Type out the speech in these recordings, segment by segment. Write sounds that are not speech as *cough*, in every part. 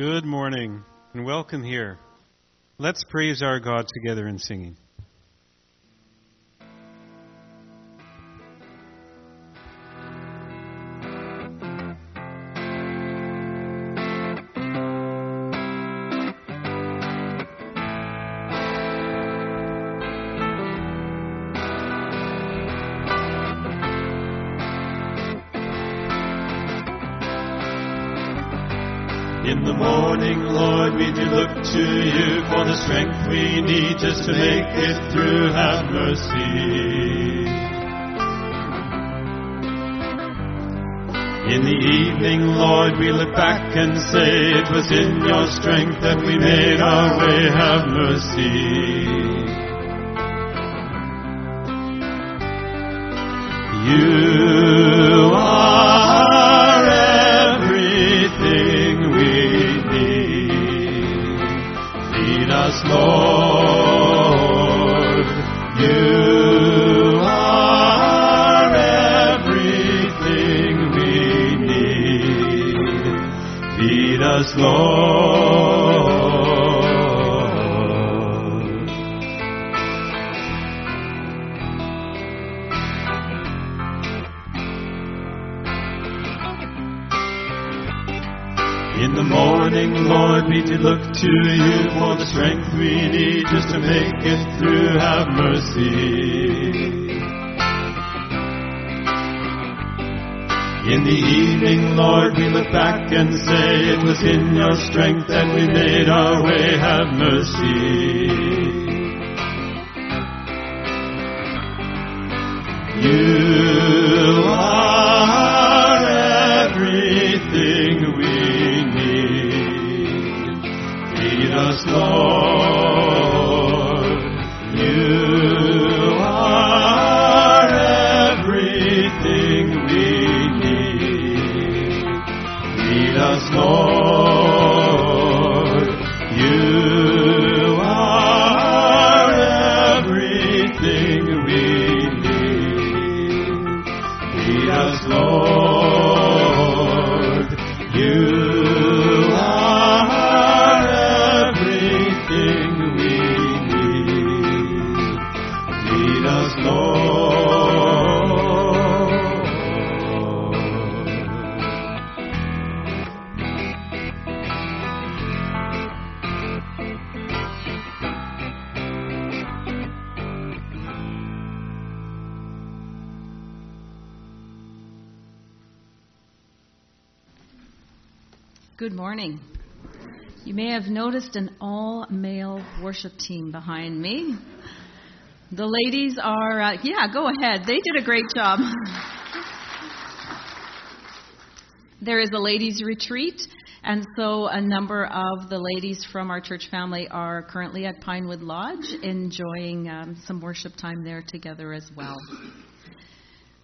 Good morning and welcome here. Let's praise our God together in singing. In the morning, Lord, we do look to you for the strength we need just to make it through. Have mercy. In the evening, Lord, we look back and say it was in your strength that we made our way. Have mercy. You In the morning, Lord, we do look to you for the strength we need just to make it through. Have mercy. In the evening, Lord, we look back and say it was in your strength that we made our way. Have mercy. You are everything we need. Feed us, Lord. Feed Good morning. You may have noticed an all male worship team behind me. The ladies are, uh, yeah, go ahead. They did a great job. there is a ladies' retreat, and so a number of the ladies from our church family are currently at Pinewood Lodge enjoying um, some worship time there together as well.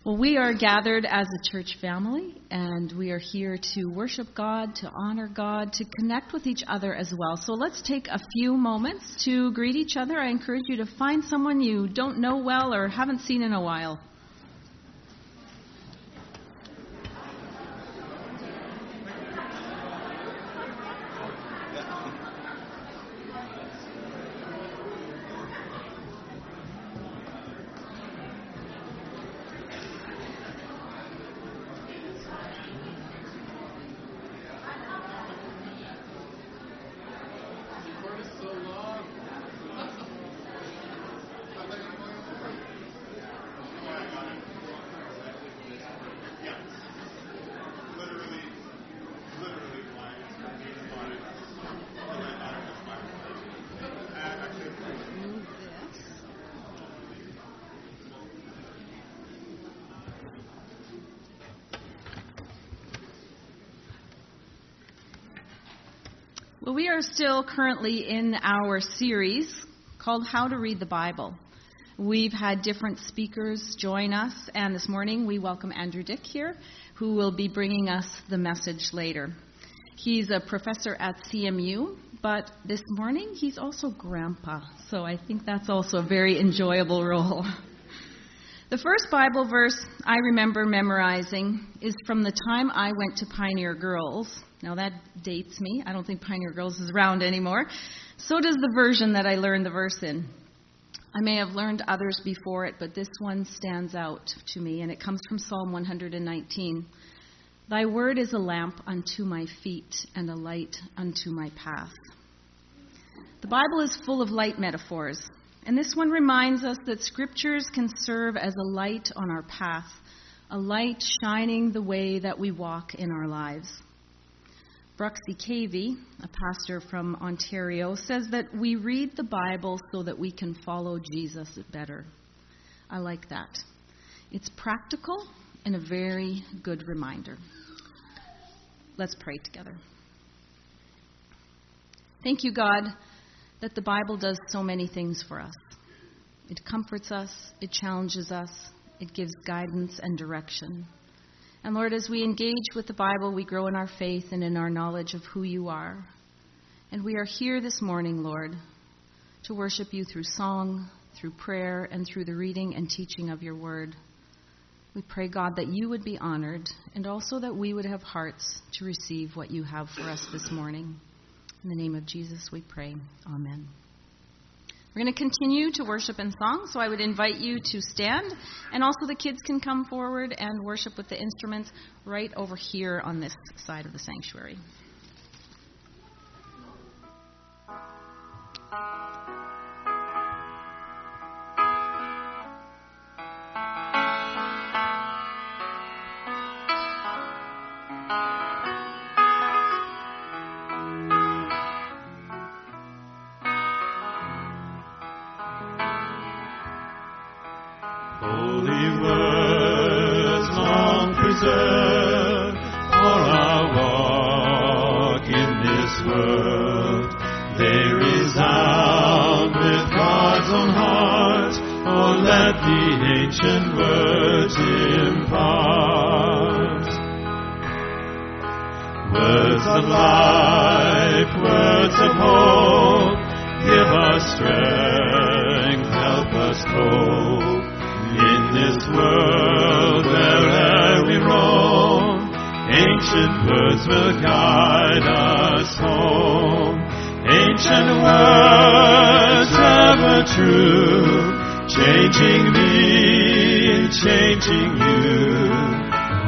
Well, we are gathered as a church family, and we are here to worship God, to honor God, to connect with each other as well. So let's take a few moments to greet each other. I encourage you to find someone you don't know well or haven't seen in a while. We are still currently in our series called How to Read the Bible. We've had different speakers join us, and this morning we welcome Andrew Dyck here, who will be bringing us the message later. He's a professor at CMU, but this morning he's also grandpa, so I think that's also a very enjoyable role. *laughs* The first Bible verse I remember memorizing is from the time I went to Pioneer Girls Now that dates me. I don't think Pioneer Girls is around anymore. So does the version that I learned the verse in. I may have learned others before it, but this one stands out to me, and it comes from Psalm 119. Thy word is a lamp unto my feet and a light unto my path. The Bible is full of light metaphors, and this one reminds us that scriptures can serve as a light on our path, a light shining the way that we walk in our lives. Bruxy Cavey, a pastor from Ontario, says that we read the Bible so that we can follow Jesus better. I like that. It's practical and a very good reminder. Let's pray together. Thank you, God, that the Bible does so many things for us. It comforts us, it challenges us, it gives guidance and direction. And Lord, as we engage with the Bible, we grow in our faith and in our knowledge of who you are. And we are here this morning, Lord, to worship you through song, through prayer, and through the reading and teaching of your word. We pray, God, that you would be honored and also that we would have hearts to receive what you have for us this morning. In the name of Jesus, we pray. Amen. We're going to continue to worship in song, so I would invite you to stand. And also, the kids can come forward and worship with the instruments right over here on this side of the sanctuary. the ancient words impart. Words of life, words of hope, give us strength, help us cope. In this world where'er we roam, ancient words will guide us home. Ancient words, ever true changing me, changing you.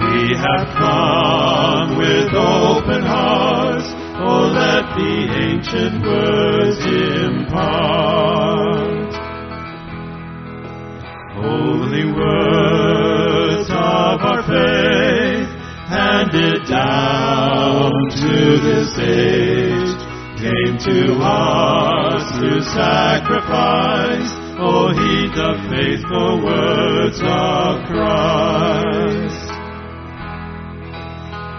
We have come with open hearts, oh let the ancient words impart. Holy words of our faith, handed down to this age, came to us through sacrifice, oh the faithful words of Christ.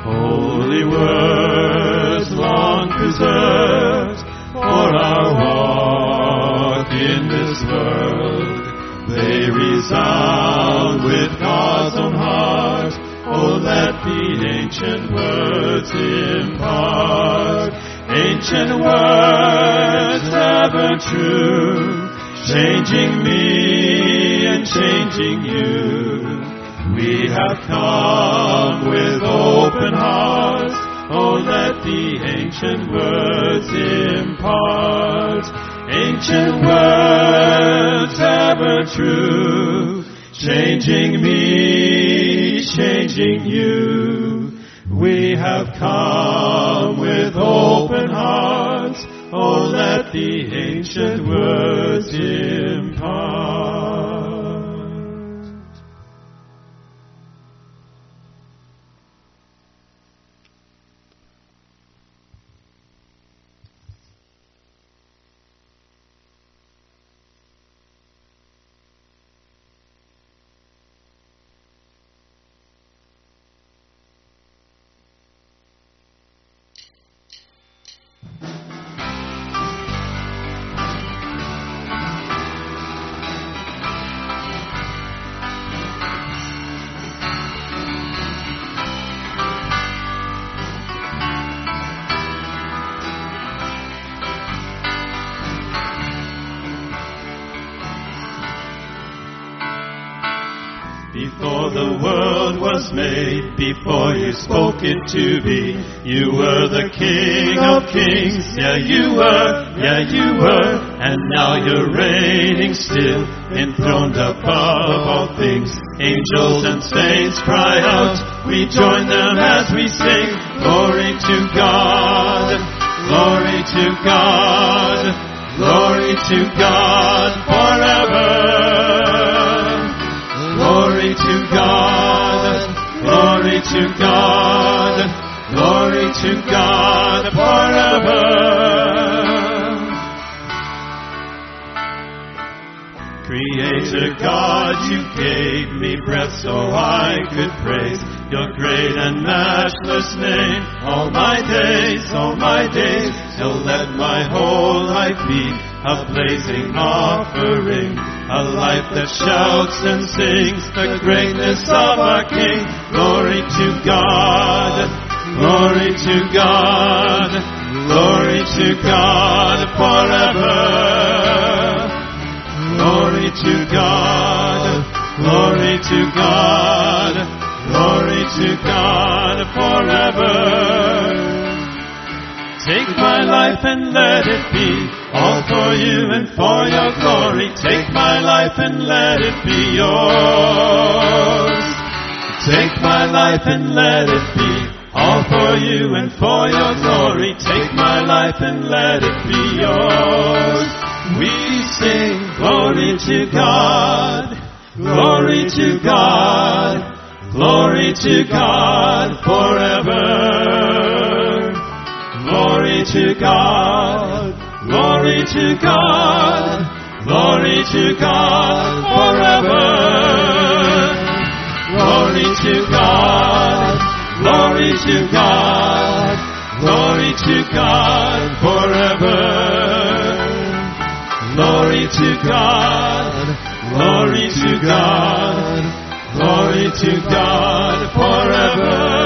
Holy words long preserved for our walk in this world, they resound with God's own heart. Oh, let the ancient words impart, ancient words ever true changing me and changing you. We have come with open hearts. Oh, let the ancient words impart. Ancient words ever true, changing me, changing you. We have come with open hearts. Oh, let the ancient words impart. Before you spoke it to be, you were the King of kings. Yeah, you were, yeah, you were, and now you're reigning still, enthroned above all things. Angels and saints cry out, we join them as we sing, glory to God, glory to God, glory to God forever. Glory to God, glory to God, glory to God forever. Creator God, you gave me breath so I could praise your great and matchless name. All my days, all my days, till let my whole life be a blazing offering, a life that shouts and sings the greatness of our King. Glory to God, glory to God, glory to God forever. Glory to God, glory to God, glory to God forever. Take my life and let it be all for you and for your glory. Take my life and let it be yours. Take my life and let it be all for you and for your glory. Take my life and let it be yours. We sing glory to God, glory to God, glory to God forever. To God, glory to God, glory to God forever. Glory to God, glory to God, glory to God forever. Glory to God, glory to God, glory to God forever.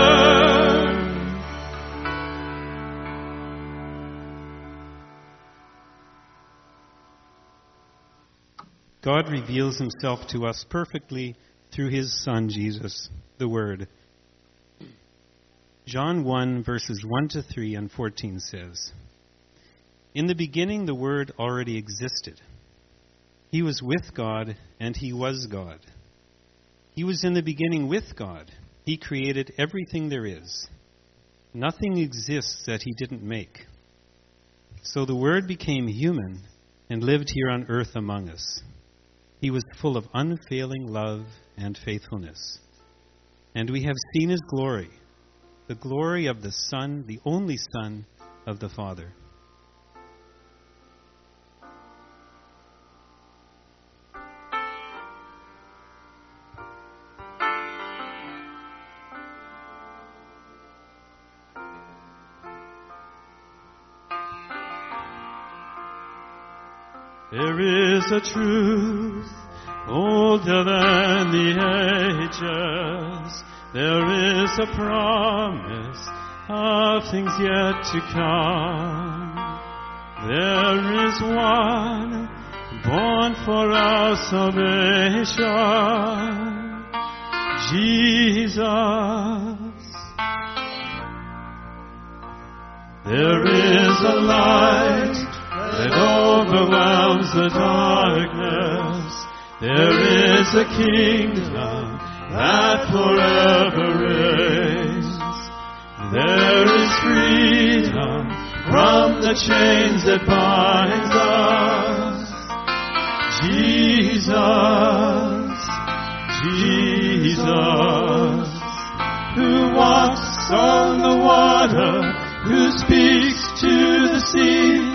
God reveals himself to us perfectly through his Son, Jesus, the Word. John 1, verses 1 to 3 and 14 says In the beginning, the Word already existed. He was with God, and He was God. He was in the beginning with God. He created everything there is. Nothing exists that He didn't make. So the Word became human and lived here on earth among us. He was full of unfailing love and faithfulness. And we have seen his glory, the glory of the Son, the only Son of the Father. There is a truth older than the ages. There is a promise of things yet to come. There is one born for our salvation. Jesus. There is a light overwhelms the darkness. There is a kingdom that forever reigns. There is freedom from the chains that bind us. Jesus, Jesus, who walks on the water, who speaks to the sea,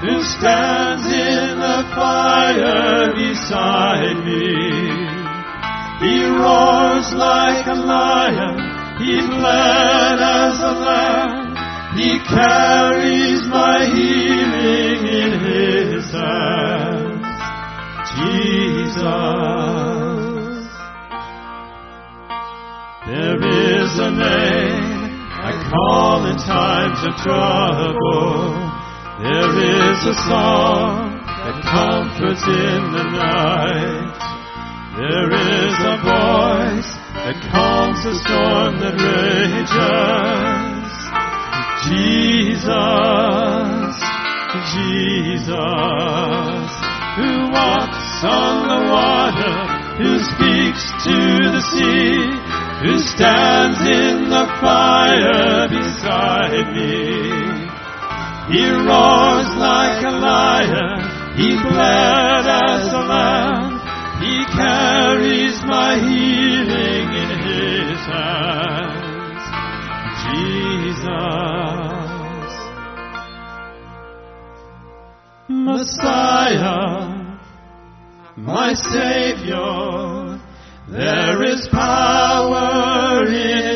who stands in the fire beside me. He roars like a lion, he fled as a lamb, he carries my healing in his hands. Jesus. There is a name I call in times of trouble. There is a song that comforts in the night. There is a voice that calms the storm that rages. Jesus, Jesus, who walks on the water, who speaks to the sea, who stands in the fire beside me. He roars like a lion, he bled as a lamb, he carries my healing in his hands. Jesus, Messiah, my Savior, there is power in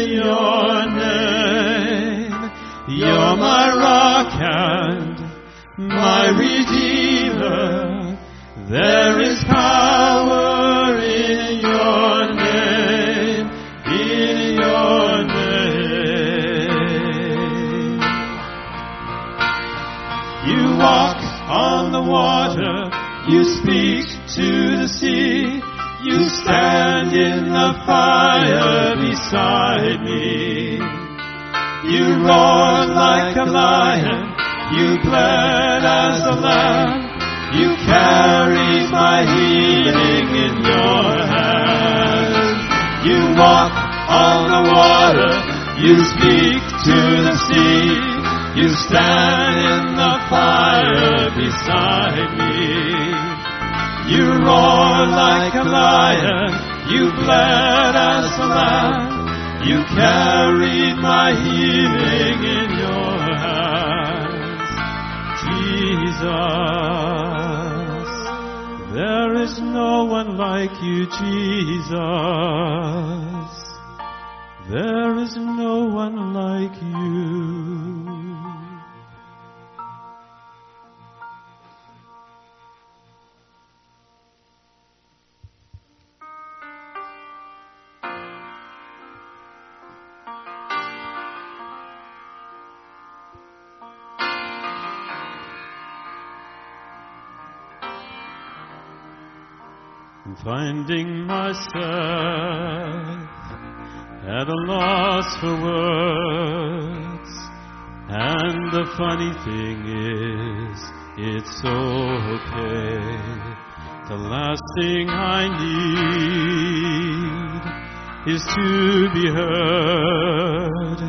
my redeemer. There is power in your name, in your name. You walk on the water, you speak to the sea, you stand in the fire beside me. You roar like a lion, you bled as a lamb, you carry my healing in your hands. You walk on the water, you speak to the sea, you stand in the fire beside me. You roar like a lion, you bled as a lamb, you carried my healing in Jesus, there is no one like you, Jesus. There is no one like you. Finding myself at a loss for words. And the funny thing is, it's okay. The last thing I need is to be heard,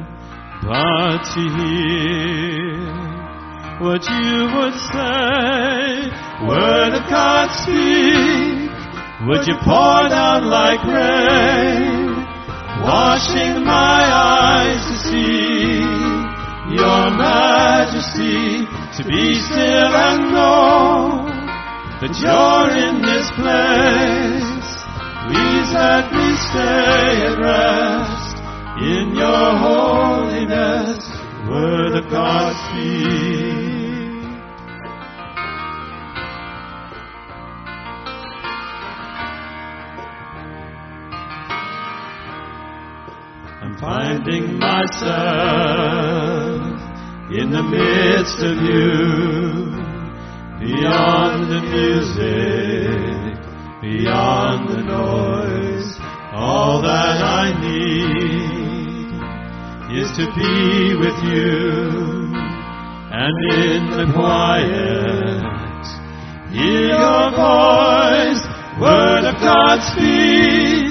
but to hear what you would say. Word of God speak. Would you pour down like rain, washing my eyes to see your majesty, to be still and know that you're in this place. Please let me stay at rest in your holiness, where the gods speak. Finding myself in the midst of you, beyond the music, beyond the noise. All that I need is to be with you, and in the quiet, hear your voice, word of God speak.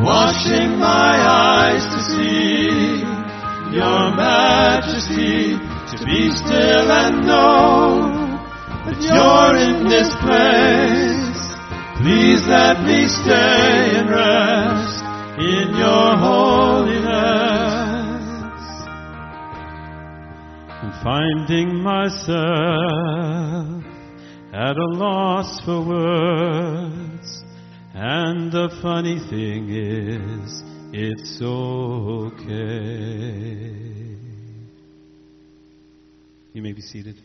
washing my eyes to see your majesty, to be still and know that you're in this place. Please let me stay and rest in your holiness. I'm finding myself at a loss for words. And the funny thing is, it's okay. You may be seated.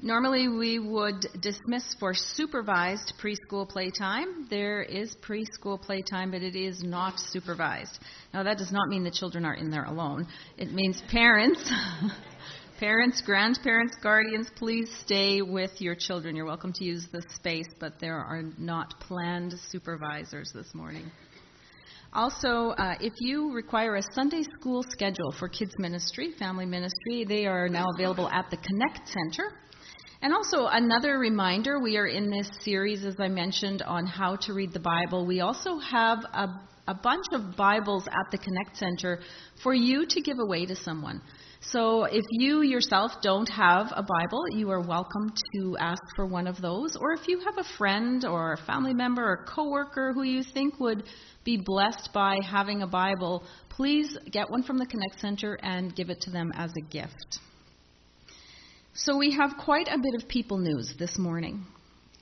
Normally, we would dismiss for supervised preschool playtime. There is preschool playtime, but it is not supervised. Now, that does not mean the children are in there alone. It means parents, *laughs* parents, grandparents, guardians, please stay with your children. You're welcome to use the space, but there are not planned supervisors this morning. Also, uh, if you require a Sunday school schedule for kids ministry, family ministry, they are now available at the Connect Center. And also, another reminder we are in this series, as I mentioned, on how to read the Bible. We also have a, a bunch of Bibles at the Connect Center for you to give away to someone. So, if you yourself don't have a Bible, you are welcome to ask for one of those. Or if you have a friend or a family member or coworker who you think would be blessed by having a Bible, please get one from the Connect Center and give it to them as a gift. So we have quite a bit of people news this morning.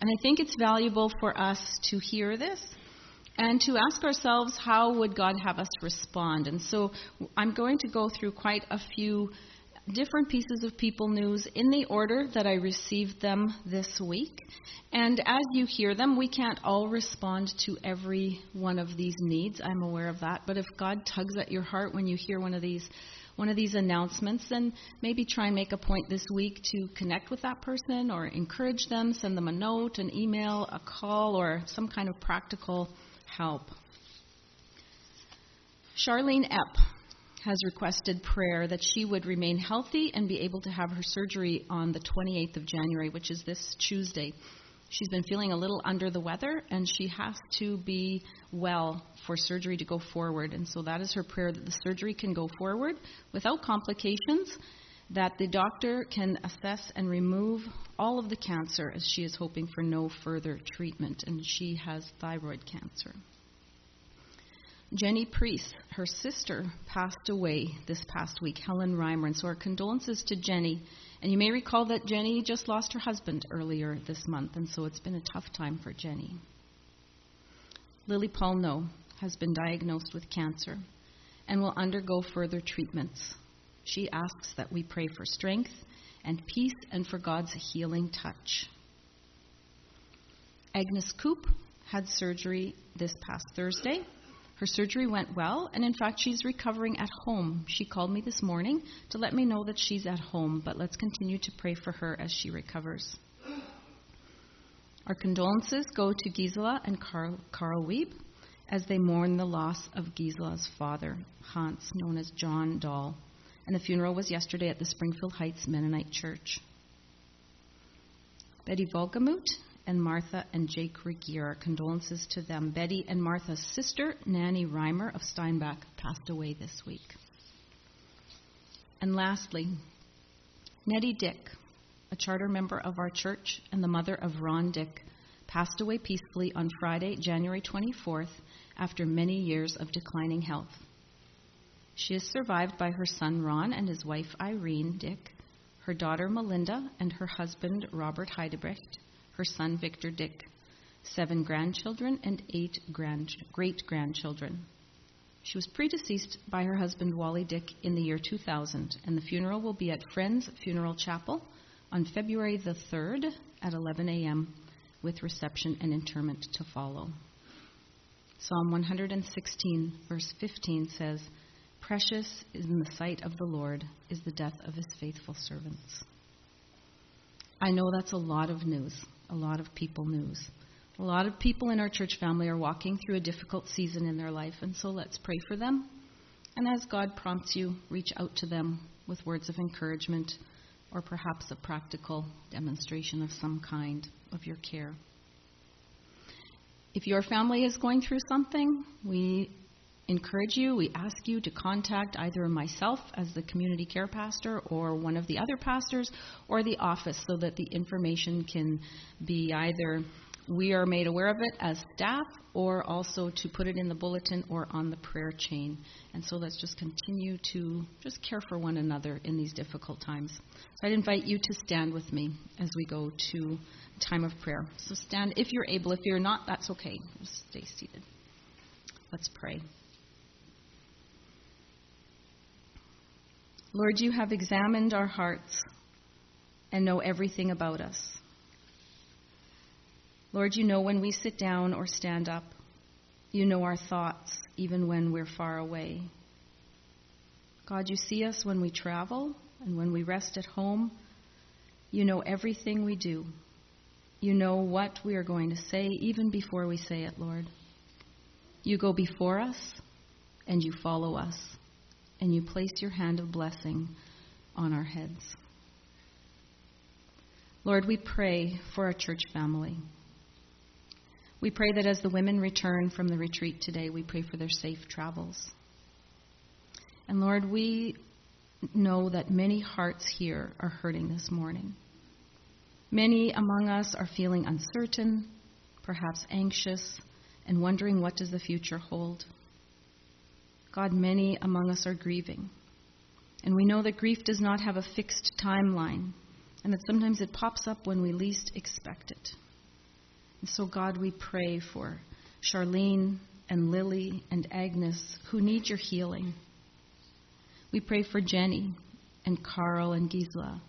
And I think it's valuable for us to hear this and to ask ourselves how would God have us respond. And so I'm going to go through quite a few different pieces of people news in the order that I received them this week. And as you hear them, we can't all respond to every one of these needs. I'm aware of that. But if God tugs at your heart when you hear one of these one of these announcements, then maybe try and make a point this week to connect with that person or encourage them, send them a note, an email, a call, or some kind of practical help. Charlene Epp has requested prayer that she would remain healthy and be able to have her surgery on the 28th of January, which is this Tuesday. She's been feeling a little under the weather, and she has to be well for surgery to go forward. And so that is her prayer that the surgery can go forward without complications, that the doctor can assess and remove all of the cancer, as she is hoping for no further treatment. And she has thyroid cancer. Jenny Priest, her sister, passed away this past week, Helen Reimer. And so our condolences to Jenny and you may recall that Jenny just lost her husband earlier this month, and so it's been a tough time for Jenny. Lily Paulno has been diagnosed with cancer and will undergo further treatments. She asks that we pray for strength and peace and for God's healing touch. Agnes Coop had surgery this past Thursday her surgery went well, and in fact, she's recovering at home. She called me this morning to let me know that she's at home, but let's continue to pray for her as she recovers. Our condolences go to Gisela and Carl, Carl Wiebe as they mourn the loss of Gisela's father, Hans, known as John Dahl. And the funeral was yesterday at the Springfield Heights Mennonite Church. Betty Volgamut and Martha and Jake Regier. Condolences to them. Betty and Martha's sister, Nanny Reimer of Steinbach, passed away this week. And lastly, Nettie Dick, a charter member of our church and the mother of Ron Dick, passed away peacefully on Friday, January 24th, after many years of declining health. She is survived by her son Ron and his wife Irene Dick, her daughter Melinda, and her husband Robert Heidebrecht, her son Victor Dick, seven grandchildren, and eight grand, great grandchildren. She was predeceased by her husband Wally Dick in the year 2000, and the funeral will be at Friends Funeral Chapel on February the 3rd at 11 a.m., with reception and interment to follow. Psalm 116, verse 15 says, Precious in the sight of the Lord is the death of his faithful servants. I know that's a lot of news a lot of people news. A lot of people in our church family are walking through a difficult season in their life, and so let's pray for them. And as God prompts you, reach out to them with words of encouragement or perhaps a practical demonstration of some kind of your care. If your family is going through something, we encourage you, we ask you to contact either myself as the community care pastor or one of the other pastors or the office so that the information can be either we are made aware of it as staff or also to put it in the bulletin or on the prayer chain. And so let's just continue to just care for one another in these difficult times. So I'd invite you to stand with me as we go to time of prayer. So stand if you're able. If you're not, that's okay. Just stay seated. Let's pray. Lord, you have examined our hearts and know everything about us. Lord, you know when we sit down or stand up. You know our thoughts, even when we're far away. God, you see us when we travel and when we rest at home. You know everything we do. You know what we are going to say even before we say it, Lord. You go before us and you follow us, and you place your hand of blessing on our heads. Lord, we pray for our church family. We pray that as the women return from the retreat today, we pray for their safe travels. And Lord, we know that many hearts here are hurting this morning. Many among us are feeling uncertain, perhaps anxious, and wondering what does the future hold. God, many among us are grieving. And we know that grief does not have a fixed timeline, and that sometimes it pops up when we least expect it. And so, God, we pray for Charlene and Lily and Agnes who need your healing. We pray for Jenny and Carl and Gisela,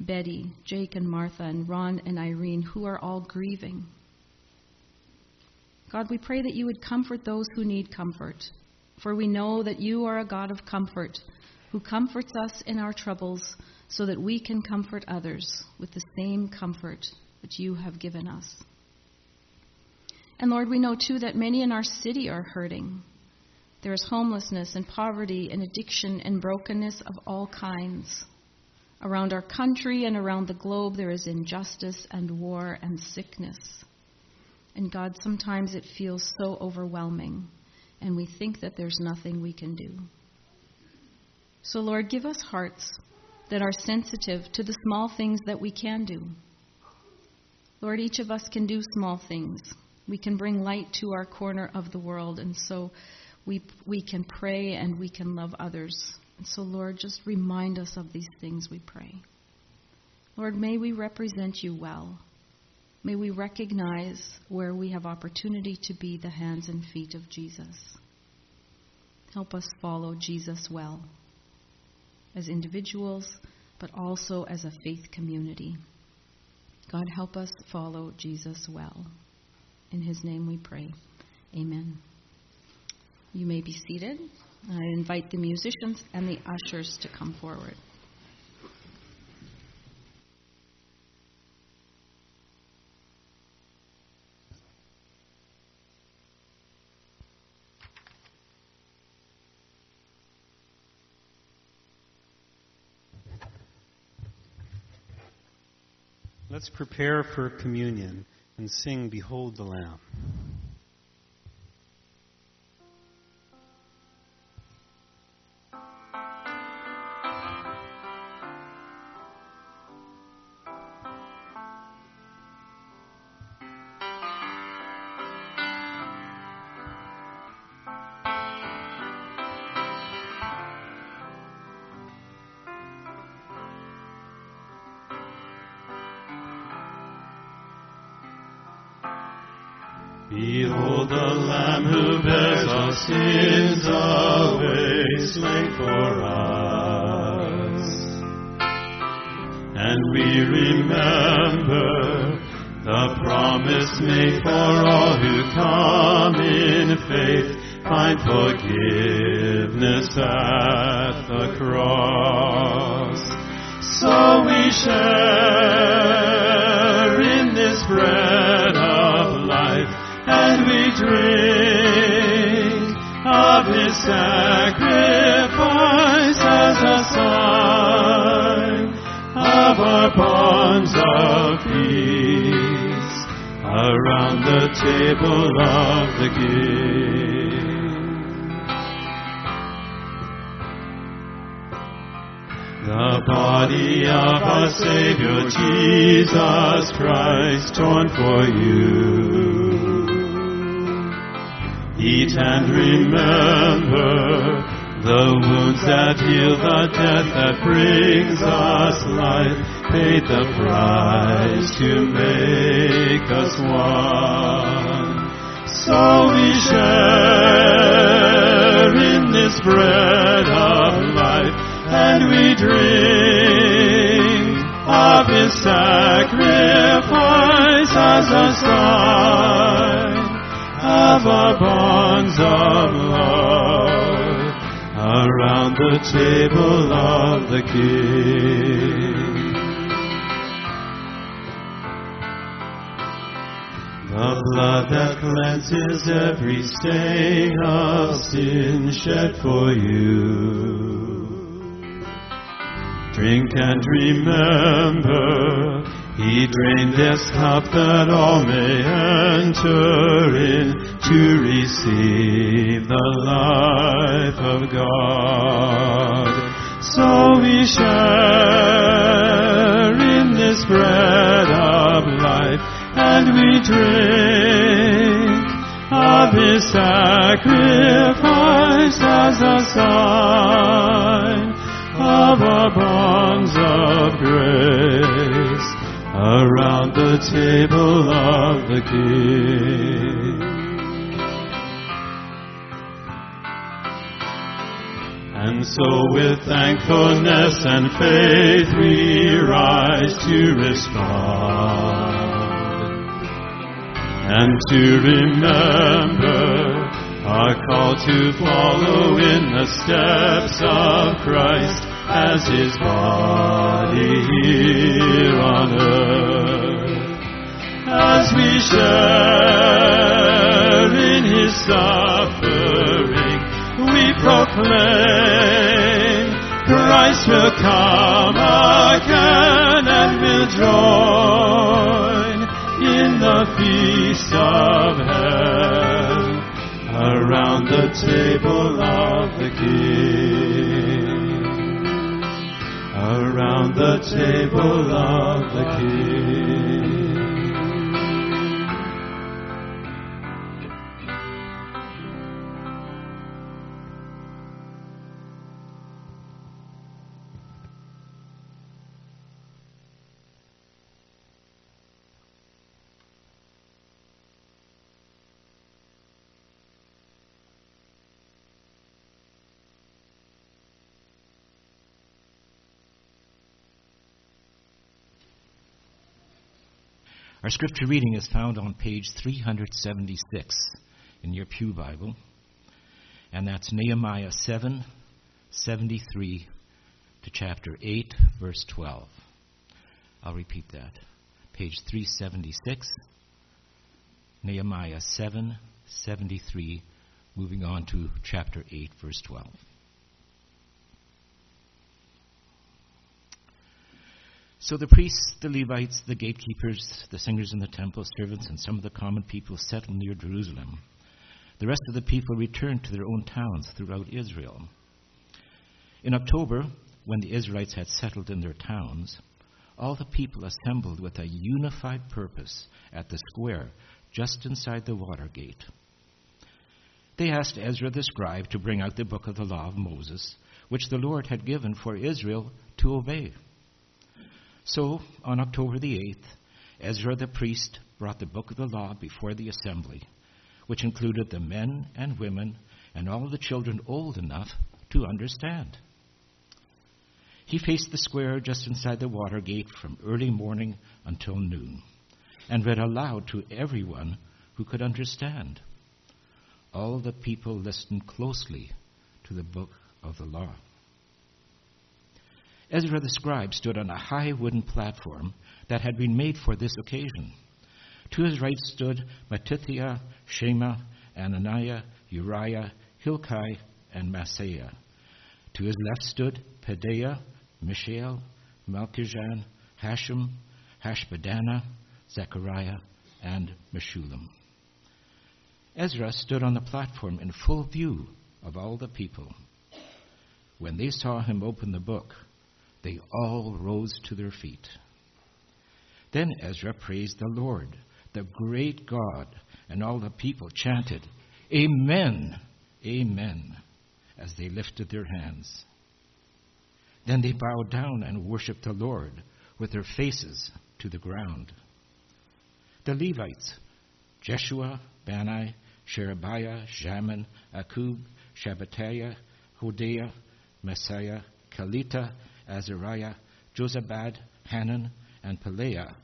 Betty, Jake and Martha, and Ron and Irene who are all grieving. God, we pray that you would comfort those who need comfort, for we know that you are a God of comfort who comforts us in our troubles so that we can comfort others with the same comfort that you have given us. And Lord, we know too that many in our city are hurting. There is homelessness and poverty and addiction and brokenness of all kinds. Around our country and around the globe, there is injustice and war and sickness. And God, sometimes it feels so overwhelming, and we think that there's nothing we can do. So, Lord, give us hearts that are sensitive to the small things that we can do. Lord, each of us can do small things. We can bring light to our corner of the world, and so we, we can pray and we can love others. And so, Lord, just remind us of these things, we pray. Lord, may we represent you well. May we recognize where we have opportunity to be the hands and feet of Jesus. Help us follow Jesus well as individuals, but also as a faith community. God, help us follow Jesus well. In his name we pray. Amen. You may be seated. I invite the musicians and the ushers to come forward. Let's prepare for communion and sing, Behold the Lamb. Behold the Lamb who bears our sins away, slain for us. And we remember the promise made for all who come in faith, find forgiveness at the cross. So we share in this bread drink of his sacrifice as a sign of our bonds of peace around the table of the King. The body of our Savior Jesus Christ torn for you. Eat and remember the wounds that heal, the death that brings us life, paid the price to make us one. So we share in this bread of life, and we drink of His sacrifice as a sign of our bonds of love around the table of the King. The blood that cleanses every stain of sin shed for you. Drink and remember, he drained this cup that all may enter in to receive the life of God. So we share in this bread of life, and we drink of his sacrifice as a sign of our bonds of grace around the table of the King. And so with thankfulness and faith we rise to respond and to remember our call to follow in the steps of Christ as his body here on earth. As we share in his suffering, we proclaim Christ will come again and will join in the feast of heaven around the table of the King. Around the table of the King. Our scripture reading is found on page 376 in your Pew Bible, and that's Nehemiah 7 73 to chapter 8, verse 12. I'll repeat that. Page 376, Nehemiah 7 73, moving on to chapter 8, verse 12. So the priests, the Levites, the gatekeepers, the singers in the temple, servants, and some of the common people settled near Jerusalem. The rest of the people returned to their own towns throughout Israel. In October, when the Israelites had settled in their towns, all the people assembled with a unified purpose at the square just inside the water gate. They asked Ezra the scribe to bring out the book of the law of Moses, which the Lord had given for Israel to obey. So, on October the 8th, Ezra the priest brought the book of the law before the assembly, which included the men and women and all the children old enough to understand. He faced the square just inside the water gate from early morning until noon and read aloud to everyone who could understand. All the people listened closely to the book of the law. Ezra the scribe stood on a high wooden platform that had been made for this occasion. To his right stood Mattithiah, Shema, Ananiah, Uriah, Hilkiah, and Maaseiah. To his left stood Pedaiah, Mishael, Malchijah, Hashum, Hashbaddanah, Zechariah, and Meshullam. Ezra stood on the platform in full view of all the people. When they saw him open the book, they all rose to their feet. Then Ezra praised the Lord, the great God, and all the people chanted, Amen, Amen, as they lifted their hands. Then they bowed down and worshiped the Lord with their faces to the ground. The Levites, Jeshua, Bani, Sherebiah, Jamin, Akkub, Shabbatiah, Hodiah, Maaseiah, Kelita, Azariah, Jozabad, Hanan, and Pelaiah,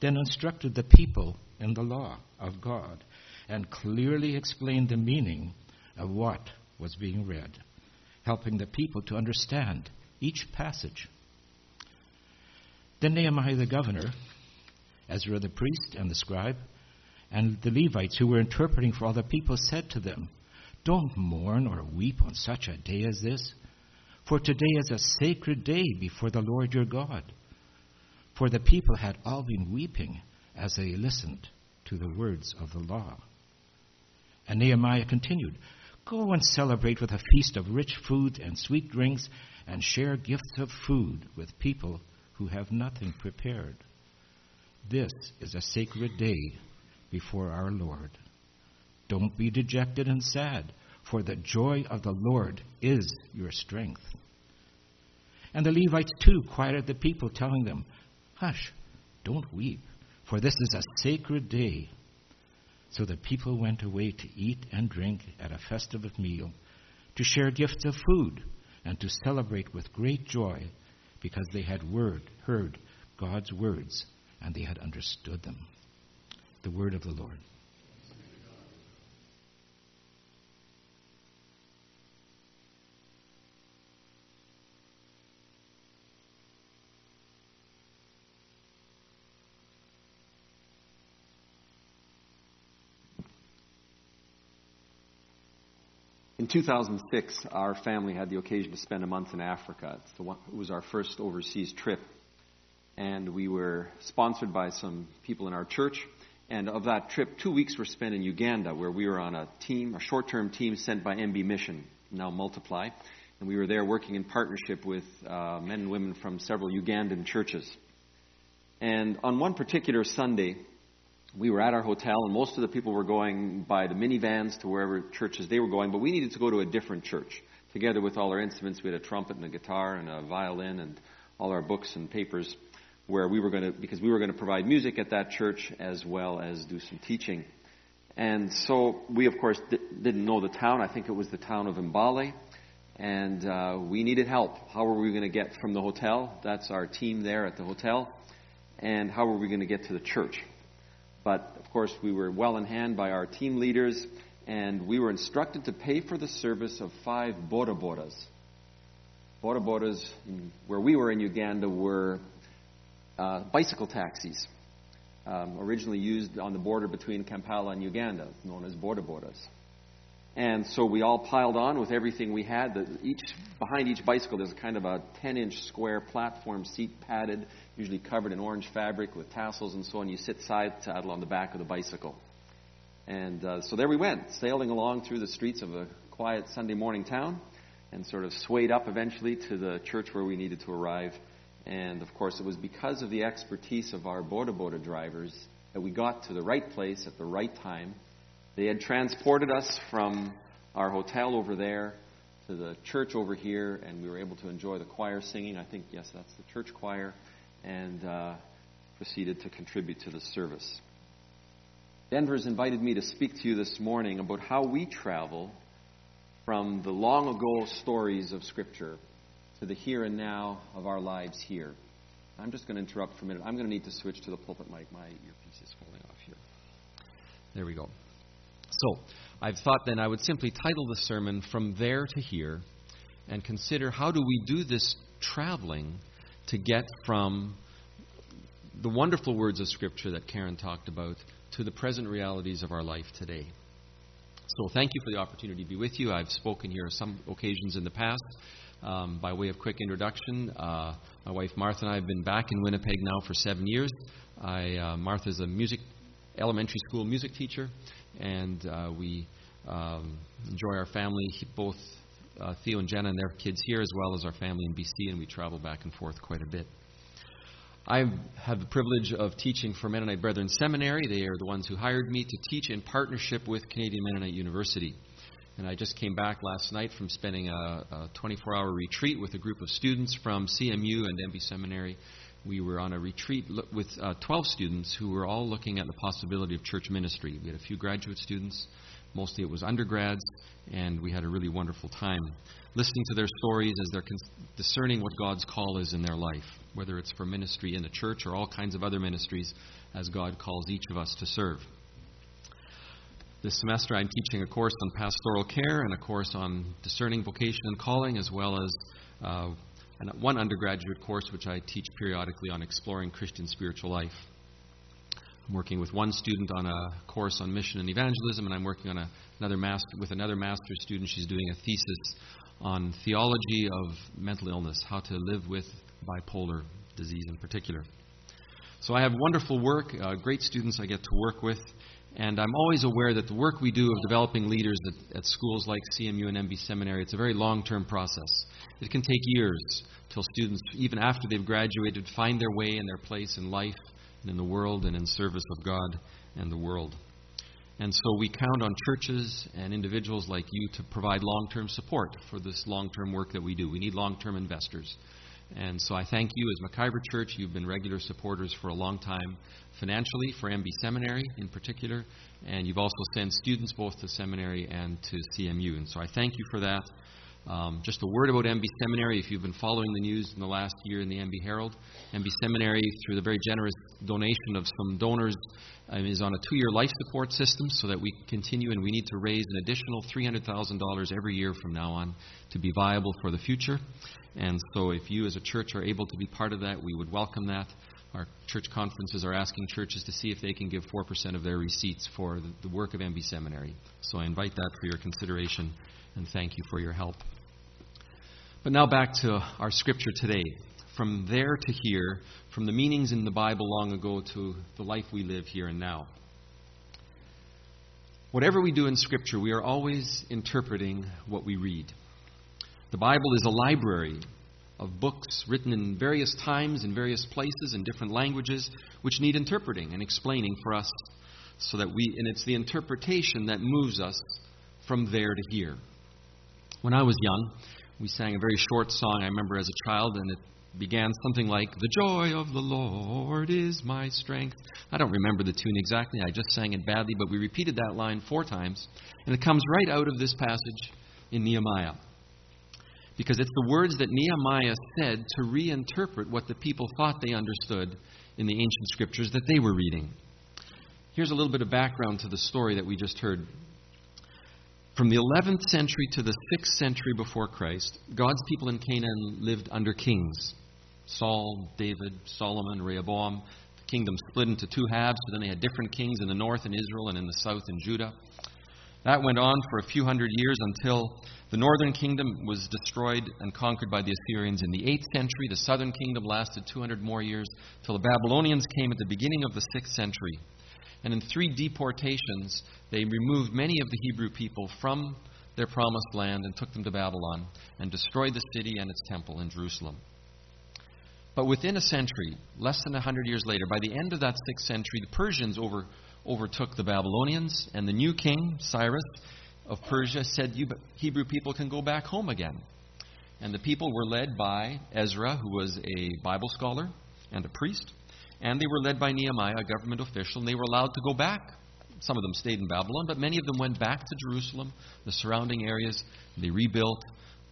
then instructed the people in the law of God and clearly explained the meaning of what was being read, helping the people to understand each passage. Then Nehemiah the governor, Ezra the priest and the scribe, and the Levites who were interpreting for all the people said to them, Don't mourn or weep on such a day as this, for today is a sacred day before the Lord your God. For the people had all been weeping as they listened to the words of the law. And Nehemiah continued, Go and celebrate with a feast of rich food and sweet drinks, and share gifts of food with people who have nothing prepared. This is a sacred day before our Lord. Don't be dejected and sad, for the joy of the Lord is your strength. And the Levites too quieted the people, telling them, Hush, don't weep, for this is a sacred day. So the people went away to eat and drink at a festive meal, to share gifts of food, and to celebrate with great joy, because they had word, heard God's words and they had understood them. The word of the Lord. 2006, our family had the occasion to spend a month in Africa. It was our first overseas trip. And we were sponsored by some people in our church. And of that trip, two weeks were spent in Uganda, where we were on a team, a short term team sent by MB Mission, now Multiply. And we were there working in partnership with uh, men and women from several Ugandan churches. And on one particular Sunday, we were at our hotel, and most of the people were going by the minivans to wherever churches they were going, but we needed to go to a different church. Together with all our instruments, we had a trumpet and a guitar and a violin and all our books and papers, where we were going to, because we were going to provide music at that church as well as do some teaching. And so we, of course, didn't know the town. I think it was the town of Mbale. And uh, we needed help. How were we going to get from the hotel? That's our team there at the hotel. And how were we going to get to the church? But of course, we were well in hand by our team leaders, and we were instructed to pay for the service of five bodabodas. Bodabodas, where we were in Uganda, were uh, bicycle taxis, um, originally used on the border between Kampala and Uganda, known as bodabodas. And so we all piled on with everything we had. The, each behind each bicycle, there's a kind of a 10-inch square platform seat, padded, usually covered in orange fabric with tassels and so on. You sit side saddle on the back of the bicycle. And uh, so there we went, sailing along through the streets of a quiet Sunday morning town, and sort of swayed up eventually to the church where we needed to arrive. And of course, it was because of the expertise of our boda boda drivers that we got to the right place at the right time they had transported us from our hotel over there to the church over here, and we were able to enjoy the choir singing. I think, yes, that's the church choir, and uh, proceeded to contribute to the service. Denver's invited me to speak to you this morning about how we travel from the long ago stories of Scripture to the here and now of our lives here. I'm just going to interrupt for a minute. I'm going to need to switch to the pulpit mic. My earpiece is falling off here. There we go. So, I've thought then I would simply title the sermon From There to Here and consider how do we do this traveling to get from the wonderful words of Scripture that Karen talked about to the present realities of our life today. So, thank you for the opportunity to be with you. I've spoken here some occasions in the past. Um, by way of quick introduction, uh, my wife Martha and I have been back in Winnipeg now for seven years. I, uh, a music elementary school music teacher, and uh, we um, enjoy our family both uh, Theo and Jenna and their kids here, as well as our family in BC, and we travel back and forth quite a bit. I have the privilege of teaching for Mennonite Brethren Seminary. They are the ones who hired me to teach in partnership with Canadian Mennonite University. And I just came back last night from spending a 24 hour retreat with a group of students from CMU and MB Seminary. We were on a retreat with uh, 12 students who were all looking at the possibility of church ministry. We had a few graduate students, mostly it was undergrads, and we had a really wonderful time listening to their stories as they're discerning what God's call is in their life, whether it's for ministry in the church or all kinds of other ministries as God calls each of us to serve. This semester, I'm teaching a course on pastoral care and a course on discerning vocation and calling, as well as uh, one undergraduate course which I teach periodically on exploring Christian spiritual life. I'm working with one student on a course on mission and evangelism, and I'm working on a, another master, with another master's student. She's doing a thesis on theology of mental illness, how to live with bipolar disease in particular. So I have wonderful work, uh, great students I get to work with, and I'm always aware that the work we do of developing leaders at, at schools like CMU and MB Seminary, it's a very long-term process. It can take years till students, even after they've graduated, find their way and their place in life and in the world and in service of God and the world. And so we count on churches and individuals like you to provide long term support for this long term work that we do. We need long term investors. And so I thank you as McIvor Church. You've been regular supporters for a long time, financially for MB Seminary in particular, and you've also sent students both to seminary and to CMU. And so I thank you for that. Um, just a word about MB Seminary. If you've been following the news in the last year in the MB Herald, MB Seminary, through the very generous donation of some donors, um, is on a two year life support system so that we continue and we need to raise an additional $300,000 every year from now on to be viable for the future. And so, if you as a church are able to be part of that, we would welcome that. Our church conferences are asking churches to see if they can give 4% of their receipts for the, the work of MB Seminary. So, I invite that for your consideration and thank you for your help. But now back to our scripture today. From there to here, from the meanings in the Bible long ago to the life we live here and now. Whatever we do in Scripture, we are always interpreting what we read. The Bible is a library of books written in various times, in various places, in different languages, which need interpreting and explaining for us so that we, and it's the interpretation that moves us from there to here. When I was young, we sang a very short song, I remember as a child, and it began something like, The joy of the Lord is my strength. I don't remember the tune exactly, I just sang it badly, but we repeated that line four times, and it comes right out of this passage in Nehemiah because it's the words that Nehemiah said to reinterpret what the people thought they understood in the ancient scriptures that they were reading. Here's a little bit of background to the story that we just heard. From the 11th century to the 6th century before Christ, God's people in Canaan lived under kings Saul, David, Solomon, Rehoboam. The kingdom split into two halves, so then they had different kings in the north in Israel and in the south in Judah. That went on for a few hundred years until the northern kingdom was destroyed and conquered by the Assyrians in the 8th century. The southern kingdom lasted 200 more years till the Babylonians came at the beginning of the 6th century. And in three deportations, they removed many of the Hebrew people from their promised land and took them to Babylon and destroyed the city and its temple in Jerusalem. But within a century, less than a hundred years later, by the end of that sixth century, the Persians over, overtook the Babylonians, and the new king, Cyrus of Persia, said, You Hebrew people can go back home again. And the people were led by Ezra, who was a Bible scholar and a priest, and they were led by Nehemiah, a government official, and they were allowed to go back. Some of them stayed in Babylon, but many of them went back to Jerusalem, the surrounding areas. They rebuilt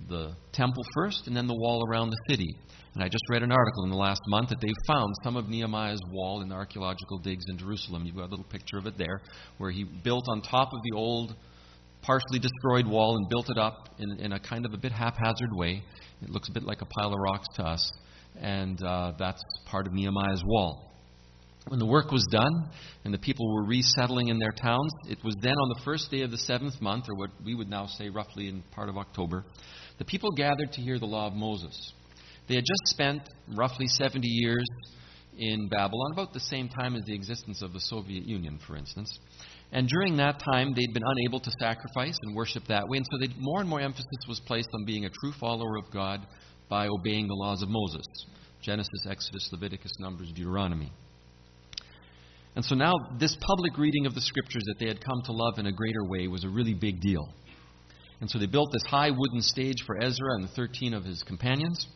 the temple first and then the wall around the city. And I just read an article in the last month that they've found some of Nehemiah's wall in the archaeological digs in Jerusalem. You've got a little picture of it there, where he built on top of the old, partially destroyed wall and built it up in, in a kind of a bit haphazard way. It looks a bit like a pile of rocks to us. And uh, that's part of Nehemiah's wall. When the work was done and the people were resettling in their towns, it was then on the first day of the seventh month, or what we would now say roughly in part of October, the people gathered to hear the law of Moses. They had just spent roughly 70 years in Babylon, about the same time as the existence of the Soviet Union, for instance. And during that time, they'd been unable to sacrifice and worship that way, and so more and more emphasis was placed on being a true follower of God by obeying the laws of Moses Genesis, Exodus, Leviticus, Numbers, Deuteronomy. And so now, this public reading of the scriptures that they had come to love in a greater way was a really big deal. And so they built this high wooden stage for Ezra and the 13 of his companions.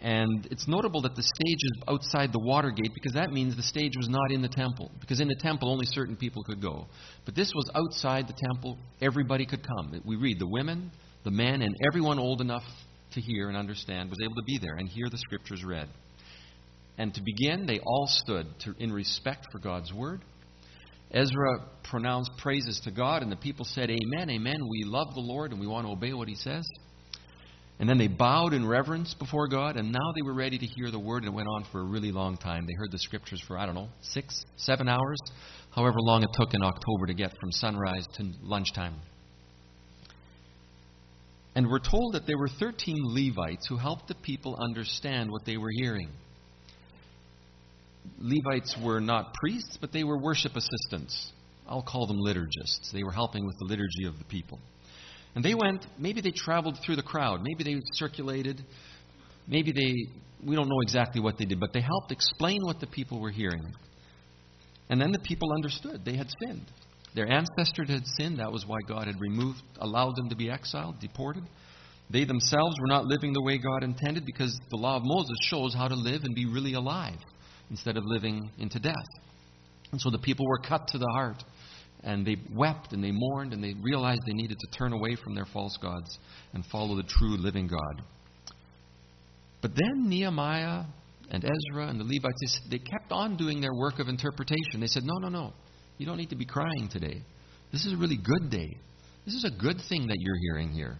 And it's notable that the stage is outside the water gate because that means the stage was not in the temple. Because in the temple, only certain people could go. But this was outside the temple, everybody could come. We read the women, the men, and everyone old enough to hear and understand was able to be there and hear the scriptures read. And to begin, they all stood to, in respect for God's word. Ezra pronounced praises to God, and the people said, Amen, amen. We love the Lord and we want to obey what he says. And then they bowed in reverence before God, and now they were ready to hear the word, and it went on for a really long time. They heard the scriptures for, I don't know, six, seven hours, however long it took in October to get from sunrise to lunchtime. And we're told that there were 13 Levites who helped the people understand what they were hearing. Levites were not priests, but they were worship assistants. I'll call them liturgists. They were helping with the liturgy of the people. And they went, maybe they traveled through the crowd, maybe they circulated, maybe they, we don't know exactly what they did, but they helped explain what the people were hearing. And then the people understood they had sinned. Their ancestors had sinned. That was why God had removed, allowed them to be exiled, deported. They themselves were not living the way God intended because the law of Moses shows how to live and be really alive instead of living into death. And so the people were cut to the heart. And they wept and they mourned and they realized they needed to turn away from their false gods and follow the true living God. But then Nehemiah and Ezra and the Levites, they kept on doing their work of interpretation. They said, No, no, no. You don't need to be crying today. This is a really good day. This is a good thing that you're hearing here.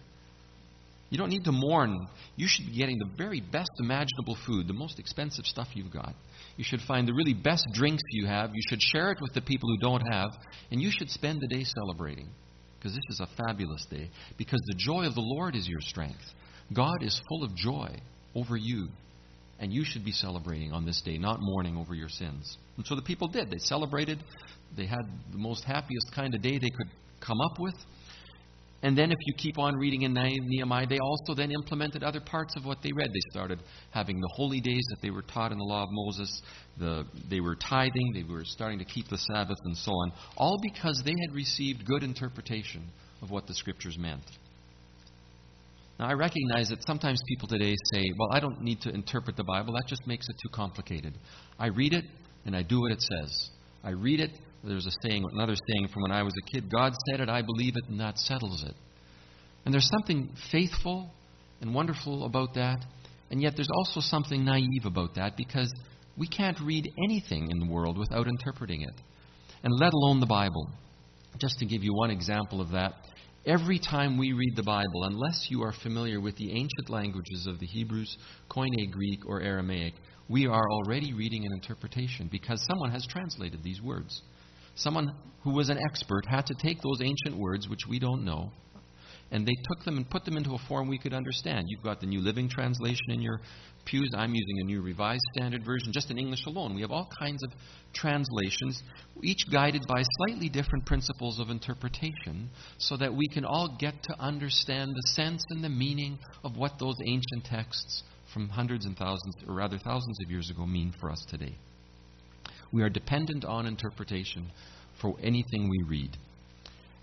You don't need to mourn. You should be getting the very best imaginable food, the most expensive stuff you've got. You should find the really best drinks you have. You should share it with the people who don't have. And you should spend the day celebrating. Because this is a fabulous day. Because the joy of the Lord is your strength. God is full of joy over you. And you should be celebrating on this day, not mourning over your sins. And so the people did. They celebrated. They had the most happiest kind of day they could come up with. And then, if you keep on reading in Nehemiah, they also then implemented other parts of what they read. They started having the holy days that they were taught in the law of Moses. The, they were tithing. They were starting to keep the Sabbath and so on. All because they had received good interpretation of what the scriptures meant. Now, I recognize that sometimes people today say, well, I don't need to interpret the Bible. That just makes it too complicated. I read it and I do what it says. I read it there's a saying, another saying from when I was a kid God said it, I believe it, and that settles it. And there's something faithful and wonderful about that, and yet there's also something naive about that because we can't read anything in the world without interpreting it, and let alone the Bible. Just to give you one example of that, every time we read the Bible, unless you are familiar with the ancient languages of the Hebrews, Koine Greek, or Aramaic, we are already reading an interpretation because someone has translated these words. Someone who was an expert had to take those ancient words, which we don't know, and they took them and put them into a form we could understand. You've got the New Living Translation in your pews. I'm using a New Revised Standard Version, just in English alone. We have all kinds of translations, each guided by slightly different principles of interpretation, so that we can all get to understand the sense and the meaning of what those ancient texts from hundreds and thousands, or rather thousands of years ago, mean for us today. We are dependent on interpretation for anything we read.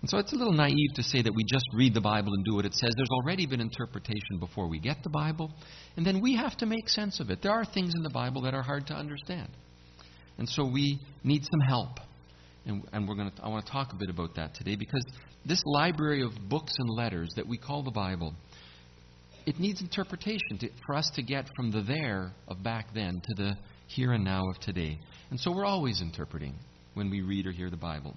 And so it's a little naive to say that we just read the Bible and do what it says. There's already been interpretation before we get the Bible, and then we have to make sense of it. There are things in the Bible that are hard to understand. And so we need some help. And, and we're to, I want to talk a bit about that today because this library of books and letters that we call the Bible, it needs interpretation to, for us to get from the there of back then to the here and now of today. And so we're always interpreting when we read or hear the Bible.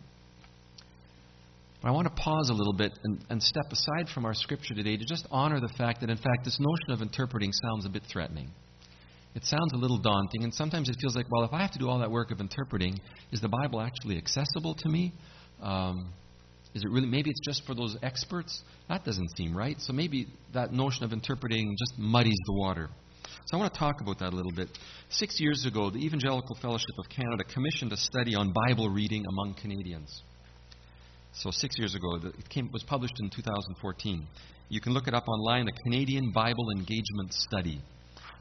But I want to pause a little bit and, and step aside from our scripture today to just honor the fact that, in fact, this notion of interpreting sounds a bit threatening. It sounds a little daunting, and sometimes it feels like, well, if I have to do all that work of interpreting, is the Bible actually accessible to me? Um, is it really, maybe it's just for those experts? That doesn't seem right. So maybe that notion of interpreting just muddies the water. So I want to talk about that a little bit. Six years ago, the Evangelical Fellowship of Canada commissioned a study on Bible reading among Canadians. So six years ago, it came, was published in 2014. You can look it up online, the Canadian Bible Engagement Study.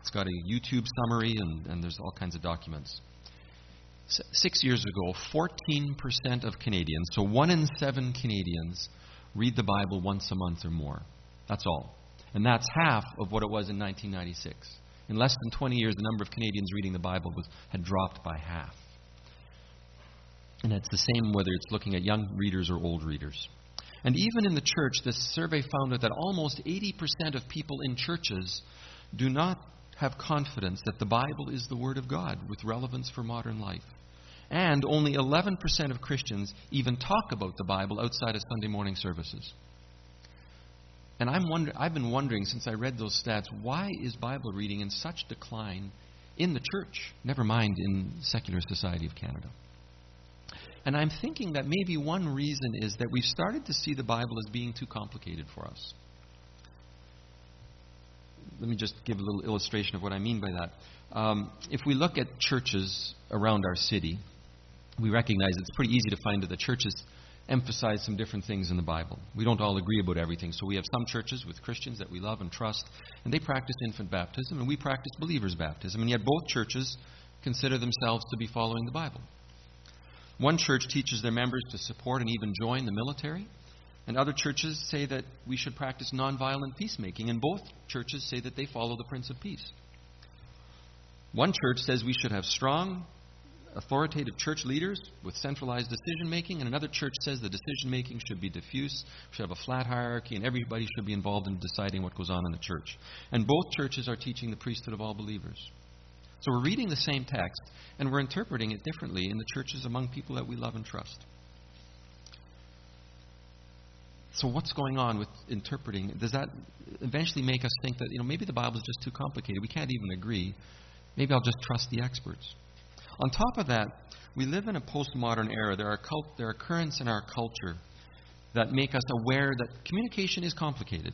It's got a YouTube summary, and, and there's all kinds of documents. Six years ago, 14% of Canadians, so one in seven Canadians, read the Bible once a month or more. That's all. And that's half of what it was in 1996. In less than 20 years, the number of Canadians reading the Bible was, had dropped by half. And it's the same whether it's looking at young readers or old readers. And even in the church, this survey found that almost 80% of people in churches do not have confidence that the Bible is the Word of God with relevance for modern life. And only 11% of Christians even talk about the Bible outside of Sunday morning services. And I'm wonder, I've been wondering since I read those stats why is Bible reading in such decline in the church, never mind in secular society of Canada? And I'm thinking that maybe one reason is that we've started to see the Bible as being too complicated for us. Let me just give a little illustration of what I mean by that. Um, if we look at churches around our city, we recognize it's pretty easy to find that the churches emphasize some different things in the Bible. We don't all agree about everything. So we have some churches with Christians that we love and trust, and they practice infant baptism, and we practice believers' baptism. And yet both churches consider themselves to be following the Bible. One church teaches their members to support and even join the military, and other churches say that we should practice nonviolent peacemaking, and both churches say that they follow the Prince of Peace. One church says we should have strong, authoritative church leaders with centralized decision making, and another church says the decision making should be diffuse, should have a flat hierarchy, and everybody should be involved in deciding what goes on in the church. And both churches are teaching the priesthood of all believers. So we're reading the same text, and we're interpreting it differently in the churches among people that we love and trust. So what's going on with interpreting? Does that eventually make us think that you know maybe the Bible is just too complicated? We can't even agree. Maybe I'll just trust the experts. On top of that, we live in a postmodern era. There are, cult, there are currents in our culture that make us aware that communication is complicated.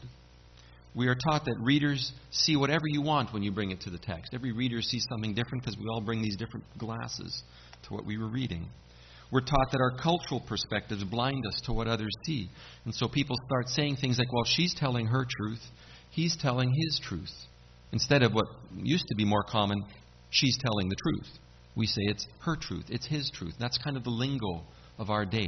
We are taught that readers see whatever you want when you bring it to the text. Every reader sees something different because we all bring these different glasses to what we were reading. We're taught that our cultural perspectives blind us to what others see. And so people start saying things like, well, she's telling her truth, he's telling his truth. Instead of what used to be more common, she's telling the truth. We say it's her truth, it's his truth. That's kind of the lingo of our day.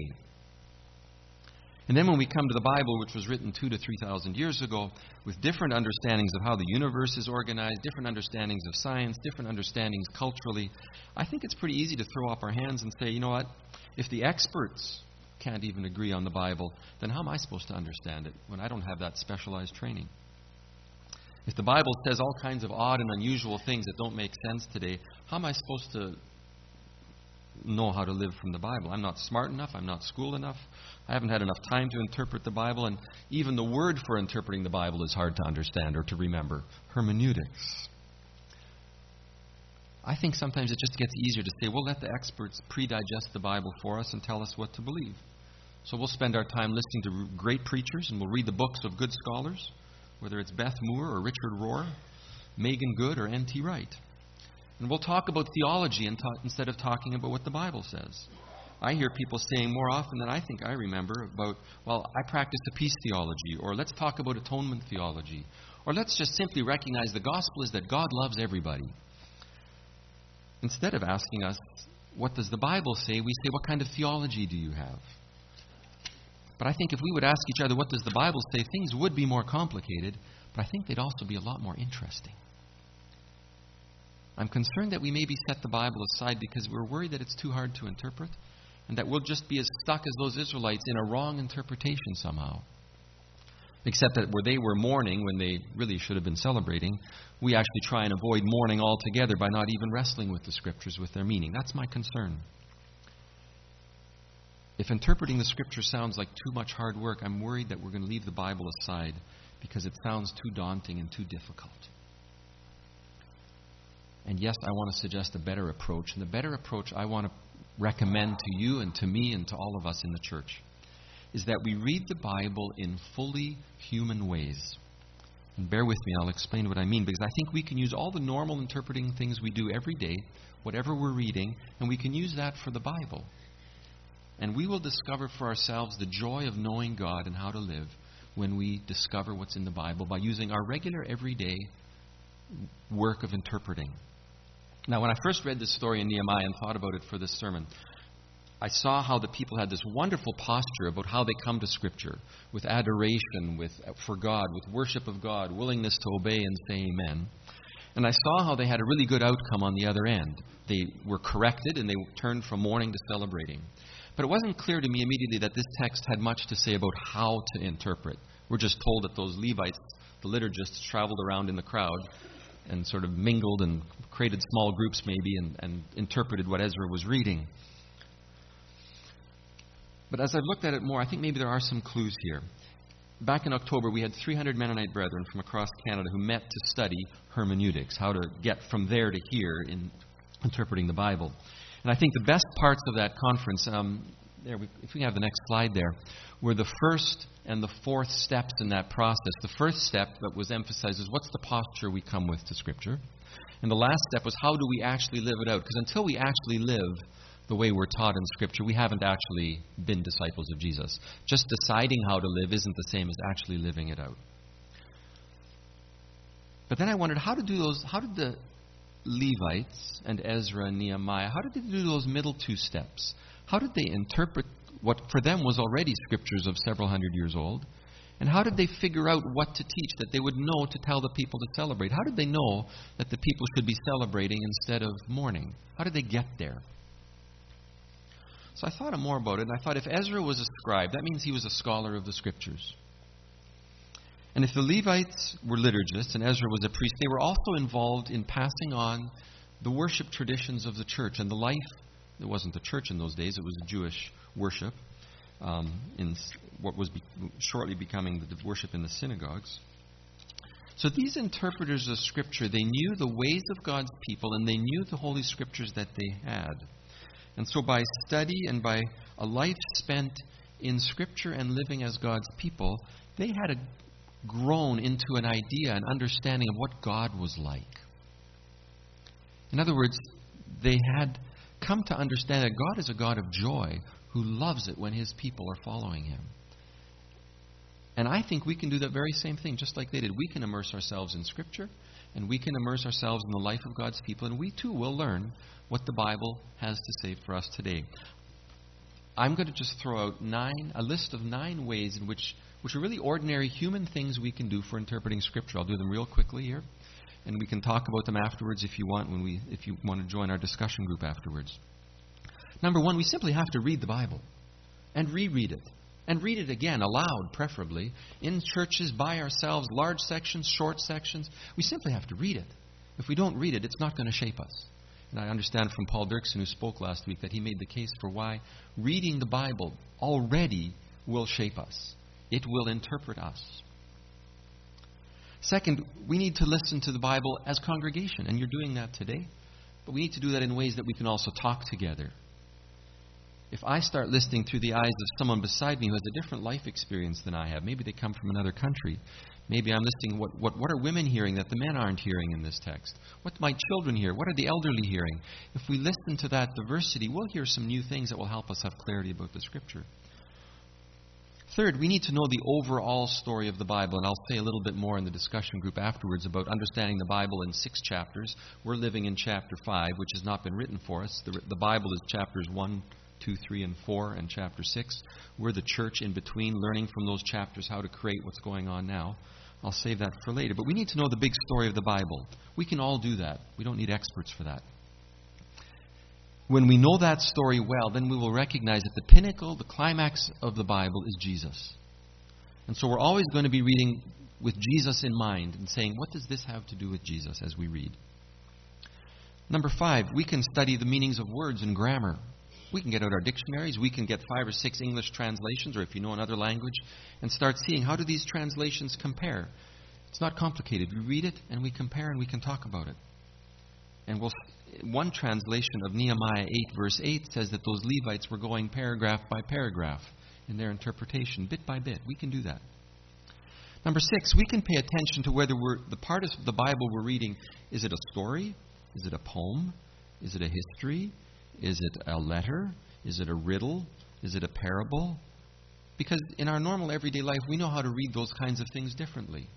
And then when we come to the Bible, which was written two to three thousand years ago, with different understandings of how the universe is organized, different understandings of science, different understandings culturally, I think it's pretty easy to throw up our hands and say, you know what? If the experts can't even agree on the Bible, then how am I supposed to understand it when I don't have that specialized training? If the Bible says all kinds of odd and unusual things that don't make sense today, how am I supposed to know how to live from the Bible? I'm not smart enough. I'm not schooled enough. I haven't had enough time to interpret the Bible. And even the word for interpreting the Bible is hard to understand or to remember hermeneutics. I think sometimes it just gets easier to say, well, let the experts pre digest the Bible for us and tell us what to believe. So we'll spend our time listening to great preachers and we'll read the books of good scholars whether it's Beth Moore or Richard Rohr, Meghan Good or N.T. Wright. And we'll talk about theology instead of talking about what the Bible says. I hear people saying more often than I think I remember about, well, I practice the peace theology, or let's talk about atonement theology, or let's just simply recognize the gospel is that God loves everybody. Instead of asking us, what does the Bible say, we say, what kind of theology do you have? But I think if we would ask each other, what does the Bible say, things would be more complicated, but I think they'd also be a lot more interesting. I'm concerned that we maybe set the Bible aside because we're worried that it's too hard to interpret and that we'll just be as stuck as those Israelites in a wrong interpretation somehow. Except that where they were mourning when they really should have been celebrating, we actually try and avoid mourning altogether by not even wrestling with the Scriptures with their meaning. That's my concern. If interpreting the scripture sounds like too much hard work, I'm worried that we're going to leave the Bible aside because it sounds too daunting and too difficult. And yes, I want to suggest a better approach. And the better approach I want to recommend to you and to me and to all of us in the church is that we read the Bible in fully human ways. And bear with me, I'll explain what I mean, because I think we can use all the normal interpreting things we do every day, whatever we're reading, and we can use that for the Bible. And we will discover for ourselves the joy of knowing God and how to live when we discover what's in the Bible by using our regular, everyday work of interpreting. Now, when I first read this story in Nehemiah and thought about it for this sermon, I saw how the people had this wonderful posture about how they come to Scripture with adoration with, for God, with worship of God, willingness to obey and say amen. And I saw how they had a really good outcome on the other end. They were corrected and they turned from mourning to celebrating. But it wasn't clear to me immediately that this text had much to say about how to interpret. We're just told that those Levites, the liturgists, traveled around in the crowd and sort of mingled and created small groups maybe and, and interpreted what Ezra was reading. But as I've looked at it more, I think maybe there are some clues here. Back in October, we had 300 Mennonite brethren from across Canada who met to study hermeneutics, how to get from there to here in interpreting the Bible. And I think the best parts of that conference, um, there, we, if we have the next slide there, were the first and the fourth steps in that process. The first step that was emphasized is what's the posture we come with to Scripture? And the last step was how do we actually live it out? Because until we actually live the way we're taught in Scripture, we haven't actually been disciples of Jesus. Just deciding how to live isn't the same as actually living it out. But then I wondered how to do those. How did the Levites and Ezra and Nehemiah, how did they do those middle two steps? How did they interpret what for them was already scriptures of several hundred years old? And how did they figure out what to teach that they would know to tell the people to celebrate? How did they know that the people should be celebrating instead of mourning? How did they get there? So I thought more about it, and I thought if Ezra was a scribe, that means he was a scholar of the scriptures. And if the Levites were liturgists and Ezra was a priest, they were also involved in passing on the worship traditions of the church and the life. It wasn't the church in those days, it was Jewish worship, um, in what was be- shortly becoming the worship in the synagogues. So these interpreters of Scripture, they knew the ways of God's people and they knew the Holy Scriptures that they had. And so, by study and by a life spent in Scripture and living as God's people, they had a, grown into an idea, an understanding of what God was like. In other words, they had come to understand that God is a God of joy who loves it when his people are following him. And I think we can do that very same thing, just like they did. We can immerse ourselves in Scripture, and we can immerse ourselves in the life of God's people, and we too will learn what the Bible has to say for us today. I'm going to just throw out nine, a list of nine ways in which, which are really ordinary human things we can do for interpreting Scripture. I'll do them real quickly here, and we can talk about them afterwards if you want, when we, if you want to join our discussion group afterwards. Number one, we simply have to read the Bible and reread it. And read it again, aloud, preferably, in churches, by ourselves, large sections, short sections. We simply have to read it. If we don't read it, it's not going to shape us. And I understand from Paul Dirksen, who spoke last week, that he made the case for why reading the Bible already will shape us, it will interpret us. Second, we need to listen to the Bible as congregation, and you're doing that today. But we need to do that in ways that we can also talk together. If I start listening through the eyes of someone beside me who has a different life experience than I have, maybe they come from another country, Maybe I'm listening. What, what, what are women hearing that the men aren't hearing in this text? What do my children hear? What are the elderly hearing? If we listen to that diversity, we'll hear some new things that will help us have clarity about the Scripture. Third, we need to know the overall story of the Bible, and I'll say a little bit more in the discussion group afterwards about understanding the Bible in six chapters. We're living in chapter five, which has not been written for us. The, the Bible is chapters one, two, three, and four, and chapter six. We're the church in between, learning from those chapters how to create what's going on now. I'll save that for later. But we need to know the big story of the Bible. We can all do that. We don't need experts for that. When we know that story well, then we will recognize that the pinnacle, the climax of the Bible is Jesus. And so we're always going to be reading with Jesus in mind and saying, what does this have to do with Jesus as we read? Number five, we can study the meanings of words and grammar. We can get out our dictionaries, we can get five or six English translations, or if you know another language, and start seeing how do these translations compare. It's not complicated. We read it and we compare and we can talk about it. And we'll, one translation of Nehemiah 8, verse 8, says that those Levites were going paragraph by paragraph in their interpretation, bit by bit. We can do that. Number six, we can pay attention to whether the part of the Bible we're reading is it a story? Is it a poem? Is it a history? Is it a letter? Is it a riddle? Is it a parable? Because in our normal everyday life, we know how to read those kinds of things differently.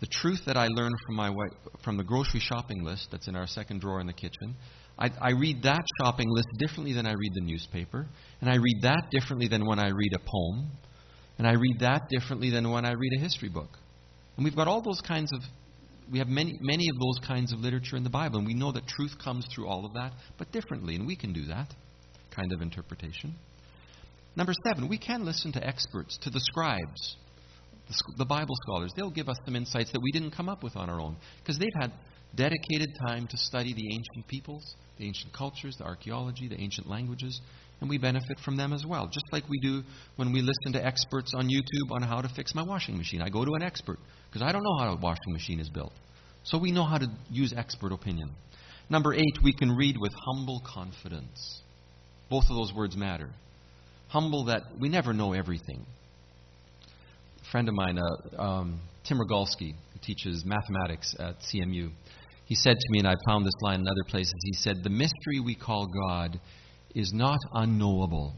The truth that I learned from, my wife, from the grocery shopping list that's in our second drawer in the kitchen, I, I read that shopping list differently than I read the newspaper, and I read that differently than when I read a poem, and I read that differently than when I read a history book. And we've got all those kinds of we have many, many of those kinds of literature in the Bible, and we know that truth comes through all of that, but differently, and we can do that kind of interpretation. Number seven, we can listen to experts, to the scribes, the, Bible scholars. They'll give us some insights that we didn't come up with on our own, because they've had dedicated time to study the ancient peoples, the ancient cultures, the archaeology, the ancient languages, and we benefit from them as well. Just like we do when we listen to experts on YouTube on how to fix my washing machine. I go to an expert because I don't know how a washing machine is built. So we know how to use expert opinion. Number eight, we can read with humble confidence. Both of those words matter. Humble that we never know everything. Friend of mine, uh, um, Tim Rogalsky, who teaches mathematics at CMU, he said to me, and I found this line in other places, he said, The mystery we call God is not unknowable.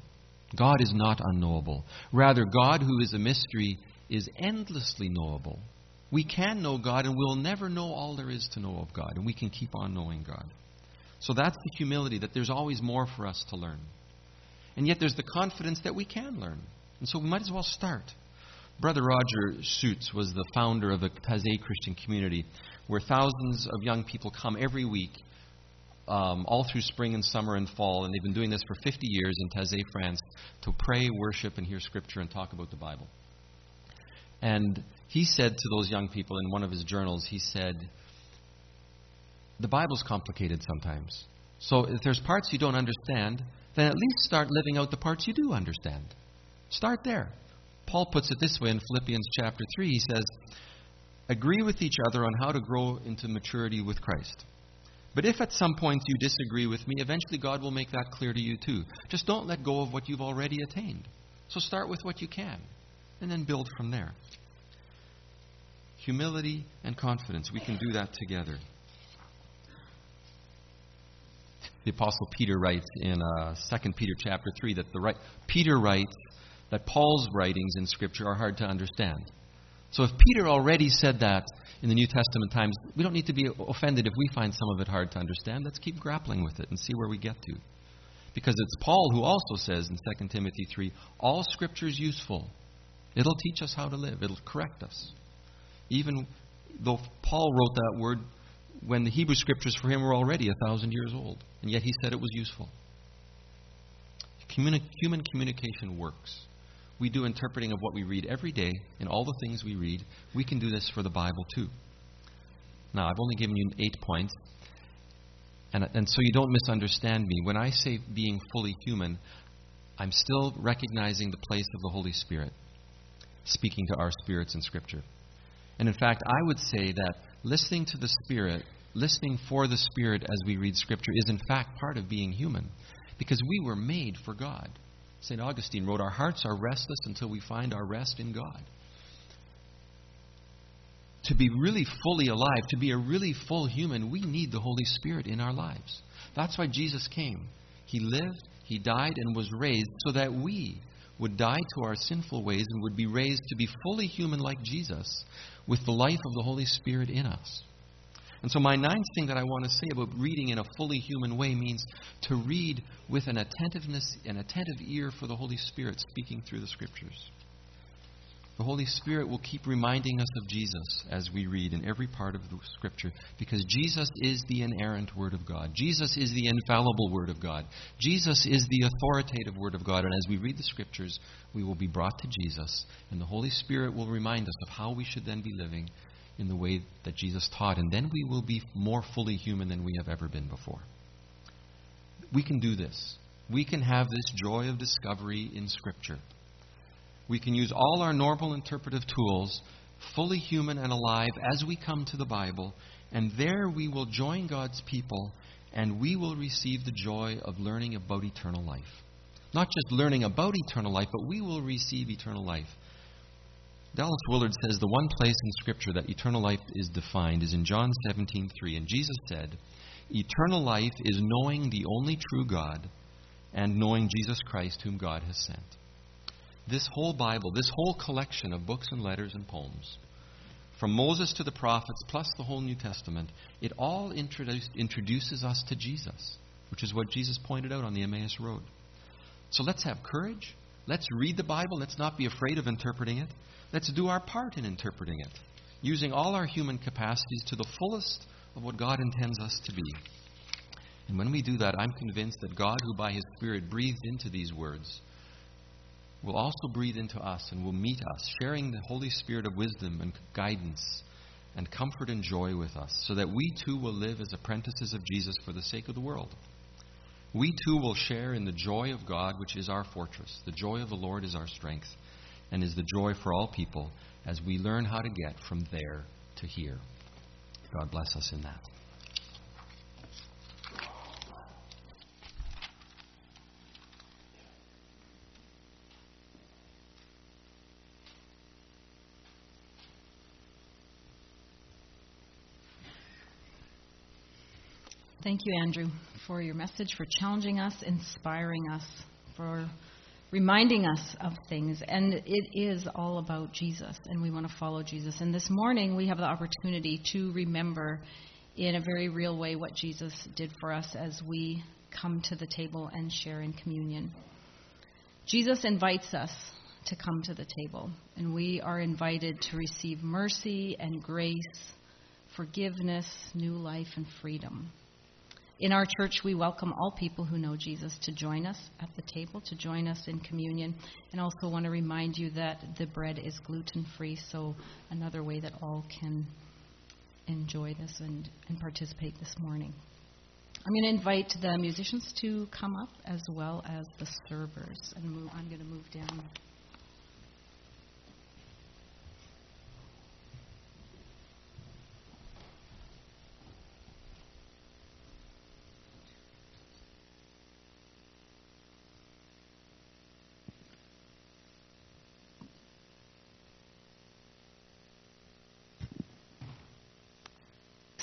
God is not unknowable. Rather, God, who is a mystery, is endlessly knowable. We can know God, and we'll never know all there is to know of God, and we can keep on knowing God. So that's the humility that there's always more for us to learn. And yet there's the confidence that we can learn. And so we might as well start. Brother Roger Schütz was the founder of the Taizé Christian community, where thousands of young people come every week um, all through spring and summer and fall, and they've been doing this for 50 years in Taizé, France, to pray, worship, and hear Scripture and talk about the Bible. And he said to those young people in one of his journals, he said, The Bible's complicated sometimes. So if there's parts you don't understand, then at least start living out the parts you do understand. Start there. Paul puts it this way in Philippians chapter 3. He says, Agree with each other on how to grow into maturity with Christ. But if at some point you disagree with me, eventually God will make that clear to you too. Just don't let go of what you've already attained. So start with what you can, and then build from there. Humility and confidence, we can do that together. The Apostle Peter writes in uh, 2 Peter chapter 3 that the right, Peter writes that Paul's writings in Scripture are hard to understand. So if Peter already said that in the New Testament times, we don't need to be offended if we find some of it hard to understand. Let's keep grappling with it and see where we get to. Because it's Paul who also says in 2 Timothy 3 all Scripture is useful. It'll teach us how to live, it'll correct us. Even though Paul wrote that word when the Hebrew Scriptures for him were already a thousand years old, and yet he said it was useful. Communi- human communication works we do interpreting of what we read every day in all the things we read, we can do this for the Bible too. Now, I've only given you eight points. And, and so you don't misunderstand me. When I say being fully human, I'm still recognizing the place of the Holy Spirit speaking to our spirits in Scripture. And in fact, I would say that listening to the Spirit, listening for the Spirit as we read Scripture, is in fact part of being human. Because we were made for God. St. Augustine wrote, Our hearts are restless until we find our rest in God. To be really fully alive, to be a really full human, we need the Holy Spirit in our lives. That's why Jesus came. He lived, He died, and was raised so that we would die to our sinful ways and would be raised to be fully human like Jesus with the life of the Holy Spirit in us. And so, my ninth thing that I want to say about reading in a fully human way means to read with an attentiveness, an attentive ear for the Holy Spirit speaking through the Scriptures. The Holy Spirit will keep reminding us of Jesus as we read in every part of the Scripture because Jesus is the inerrant Word of God. Jesus is the infallible Word of God. Jesus is the authoritative Word of God. And as we read the Scriptures, we will be brought to Jesus, and the Holy Spirit will remind us of how we should then be living in the way that Jesus taught, and then we will be more fully human than we have ever been before. We can do this. We can have this joy of discovery in Scripture. We can use all our normal interpretive tools, fully human and alive, as we come to the Bible, and there we will join God's people and we will receive the joy of learning about eternal life. Not just learning about eternal life, but we will receive eternal life Dallas Willard says the one place in Scripture that eternal life is defined is in John 17:3, and Jesus said, "Eternal life is knowing the only true God and knowing Jesus Christ, whom God has sent." This whole Bible, this whole collection of books and letters and poems, from Moses to the prophets, plus the whole New Testament, it all introduce, introduces us to Jesus, which is what Jesus pointed out on the Emmaus Road. So let's have courage. Let's read the Bible. Let's not be afraid of interpreting it. Let's do our part in interpreting it, using all our human capacities to the fullest of what God intends us to be. And when we do that, I'm convinced that God, who by His Spirit breathed into these words, will also breathe into us and will meet us, sharing the Holy Spirit of wisdom and guidance and comfort and joy with us, so that we too will live as apprentices of Jesus for the sake of the world. We too will share in the joy of God, which is our fortress. The joy of the Lord is our strength and is the joy for all people as we learn how to get from there to here. God bless us in that. Thank you, Andrew, for your message, for challenging us, inspiring us, for reminding us of things. And it is all about Jesus, and we want to follow Jesus. And this morning, we have the opportunity to remember in a very real way what Jesus did for us as we come to the table and share in communion. Jesus invites us to come to the table, and we are invited to receive mercy and grace, forgiveness, new life, and freedom. In our church, we welcome all people who know Jesus to join us at the table, to join us in communion, and also want to remind you that the bread is gluten free, so another way that all can enjoy this and, and participate this morning. I'm going to invite the musicians to come up as well as the servers, and move, I'm going to move down.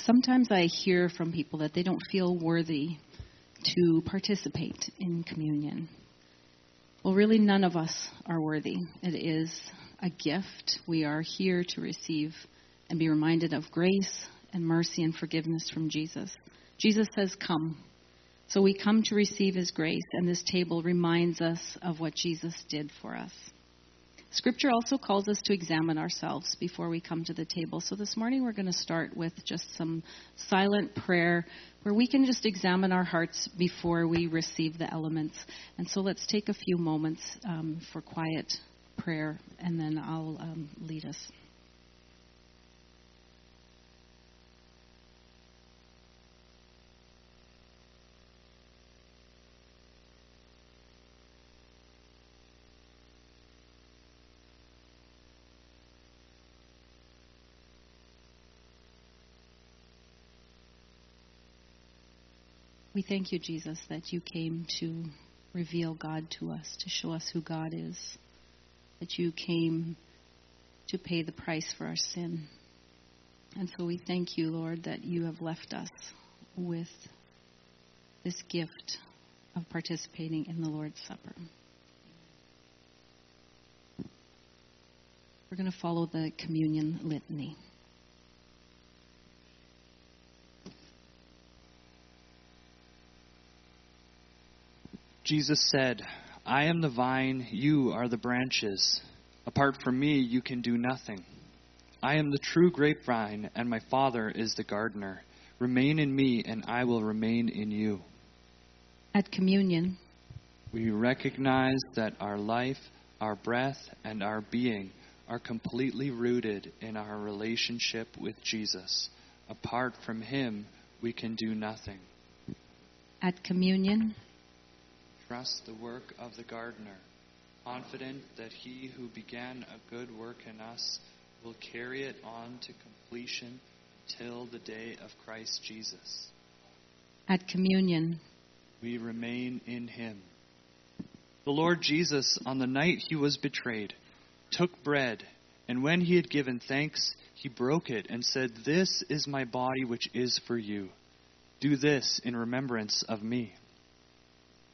Sometimes I hear from people that they don't feel worthy to participate in communion. Well, really, none of us are worthy. It is a gift. We are here to receive and be reminded of grace and mercy and forgiveness from Jesus. Jesus says, Come. So we come to receive his grace, and this table reminds us of what Jesus did for us. Scripture also calls us to examine ourselves before we come to the table. So this morning we're going to start with just some silent prayer where we can just examine our hearts before we receive the elements. And so let's take a few moments um, for quiet prayer, and then I'll um, lead us. We thank you, Jesus, that you came to reveal God to us, to show us who God is, that you came to pay the price for our sin. And so we thank you, Lord, that you have left us with this gift of participating in the Lord's Supper. We're going to follow the communion litany. Jesus said, I am the vine, you are the branches. Apart from me, you can do nothing. I am the true grapevine, and my Father is the gardener. Remain in me, and I will remain in you. At communion, we recognize that our life, our breath, and our being are completely rooted in our relationship with Jesus. Apart from Him, we can do nothing. At communion, trust the work of the gardener, confident that he who began a good work in us will carry it on to completion till the day of Christ Jesus. At communion, we remain in him. The Lord Jesus, on the night he was betrayed, took bread, And when he had given thanks, he broke it and said, This is my body which is for you. Do this in remembrance of me.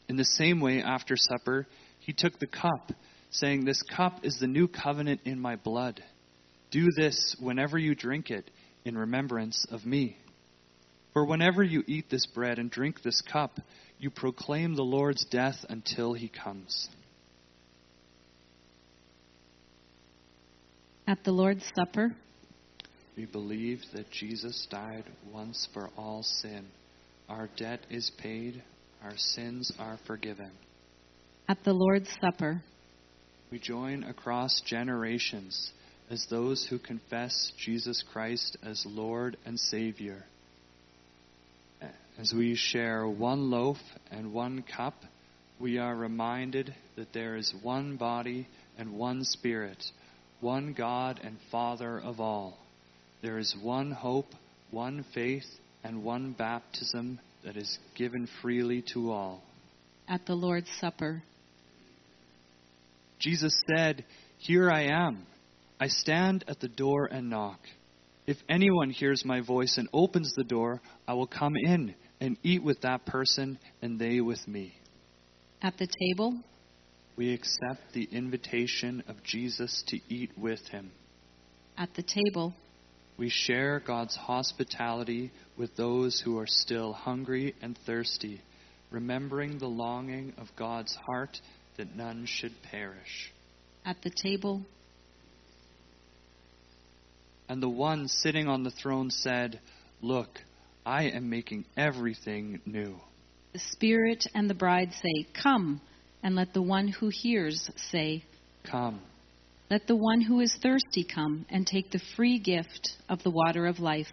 In the same way, after supper, he took the cup, saying, This cup is the new covenant in my blood. Do this whenever you drink it in remembrance of me. For whenever you eat this bread and drink this cup, you proclaim the Lord's death until he comes. At the Lord's Supper, we believe that Jesus died once for all sin. Our debt is paid, our sins are forgiven. At the Lord's Supper, we join across generations as those who confess Jesus Christ as Lord and Savior. As we share one loaf and one cup, we are reminded that there is one body and one Spirit one God and Father of all. There is one hope, one faith, and one baptism that is given freely to all. At the Lord's Supper, Jesus said, Here I am. I stand at the door and knock. If anyone hears my voice and opens the door, I will come in and eat with that person and they with me. At the table, we accept the invitation of Jesus to eat with him. At the table, we share God's hospitality with those who are still hungry and thirsty, remembering the longing of God's heart that none should perish. At the table, and the one sitting on the throne said, Look, I am making everything new. The Spirit and the bride say, Come and let the one who hears say, Come. Let the one who is thirsty come and take the free gift of the water of life.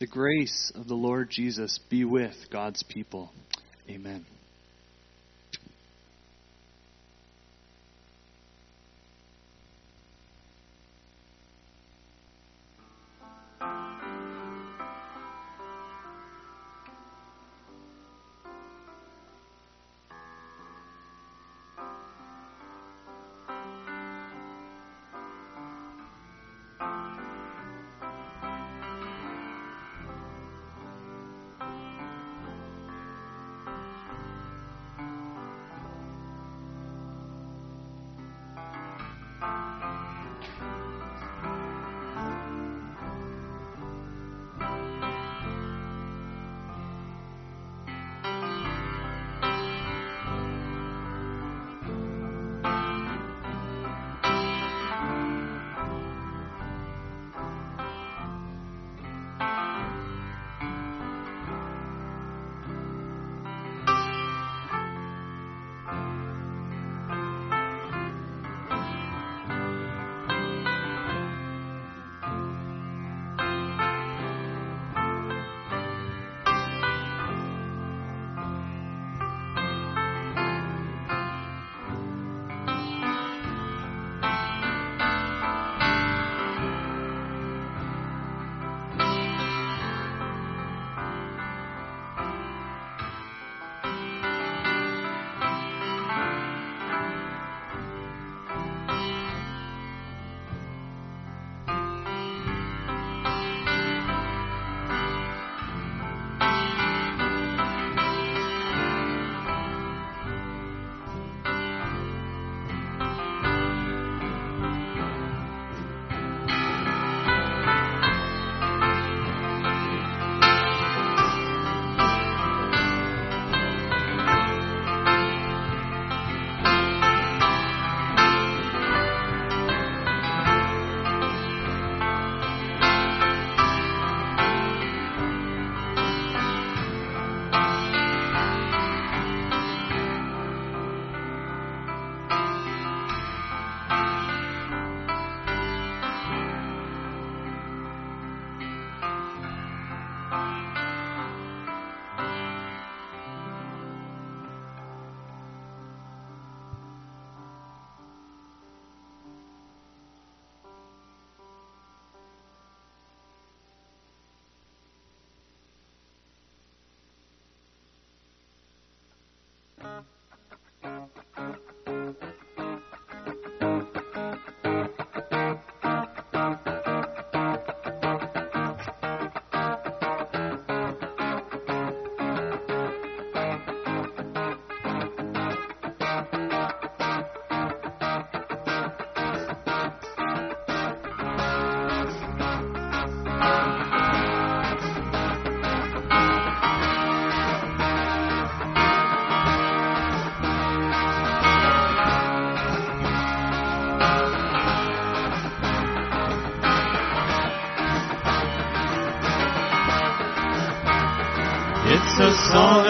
The grace of the Lord Jesus be with God's people. Amen.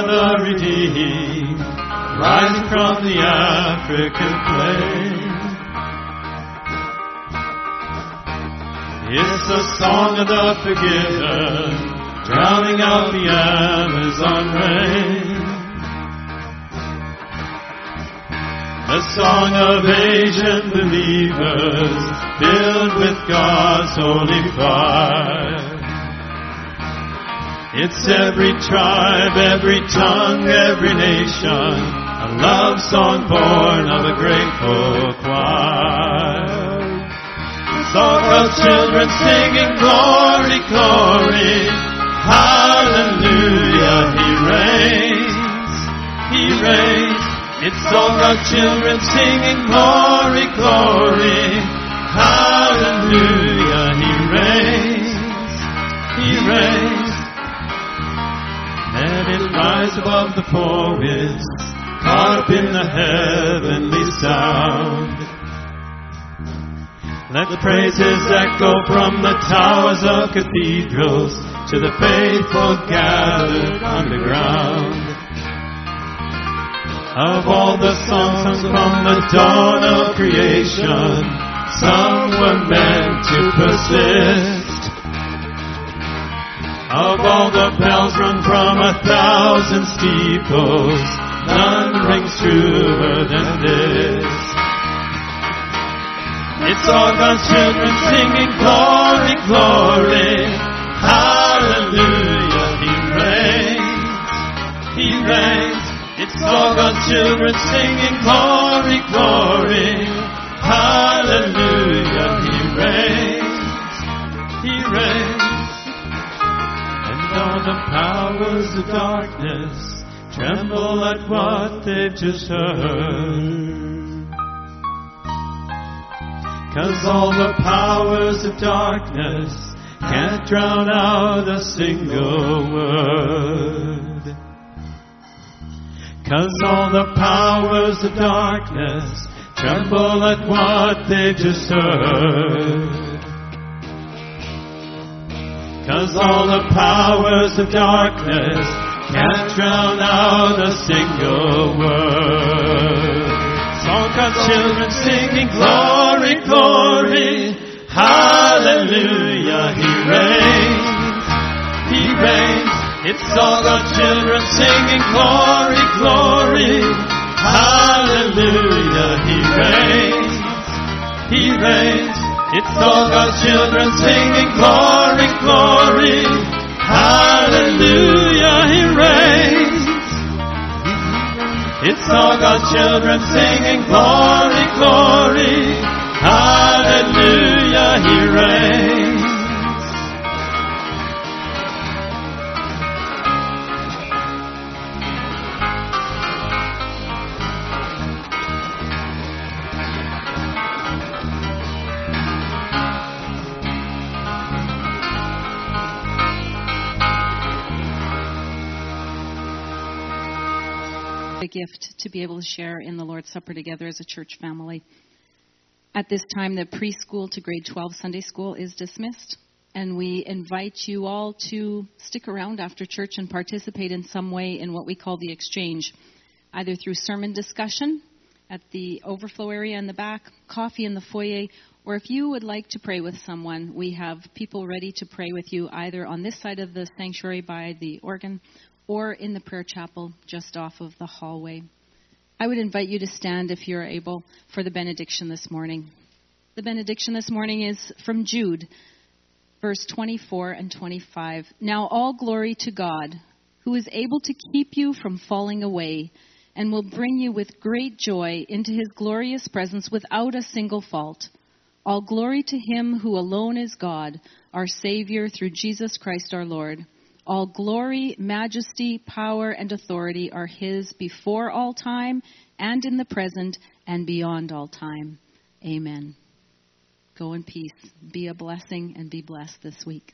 The redeemed, rising from the African plain. It's the song of the forgiven, drowning out the Amazon rain. A song of Asian believers filled with God's holy fire. It's every tribe, every tongue, every nation, a love song born of a grateful choir. A song of children singing glory, glory, hallelujah, he reigns, he reigns. It's song of children singing glory, glory, hallelujah, he reigns, he reigns. Let it rise above the winds, caught up in the heavenly sound. Let the praises echo from the towers of cathedrals to the faithful gathered underground. Of all the songs from the dawn of creation, some were meant to persist. Of all the bells rung from a thousand steeples, none rings truer than this. It's all God's children singing glory, glory, hallelujah, He reigns, He reigns. It's all God's children singing glory, glory, hallelujah, He reigns, He reigns. The powers of darkness tremble at what they've just heard. Cause all the powers of darkness can't drown out a single word. Cause all the powers of darkness tremble at what they've just heard. Cause all the powers of darkness can't drown out a single word. All God's children singing glory, glory, hallelujah, He reigns, He reigns. It's all God's children singing glory, glory, hallelujah, He reigns, He reigns. It's all God's children singing glory, glory, hallelujah, He reigns. It's all God's children singing glory, glory, hallelujah, He reigns. Gift to be able to share in the Lord's Supper together as a church family. At this time, the preschool to grade 12 Sunday school is dismissed, and we invite you all to stick around after church and participate in some way in what we call the exchange, either through sermon discussion at the overflow area in the back, coffee in the foyer, or if you would like to pray with someone, we have people ready to pray with you either on this side of the sanctuary by the organ or in the prayer chapel just off of the hallway. I would invite you to stand if you're able for the benediction this morning. The benediction this morning is from Jude, verse 24 and 25. Now all glory to God, who is able to keep you from falling away and will bring you with great joy into his glorious presence without a single fault. All glory to him who alone is God, our Savior, through Jesus Christ our Lord. All glory, majesty, power, and authority are His before all time and in the present and beyond all time. Amen. Go in peace. Be a blessing and be blessed this week.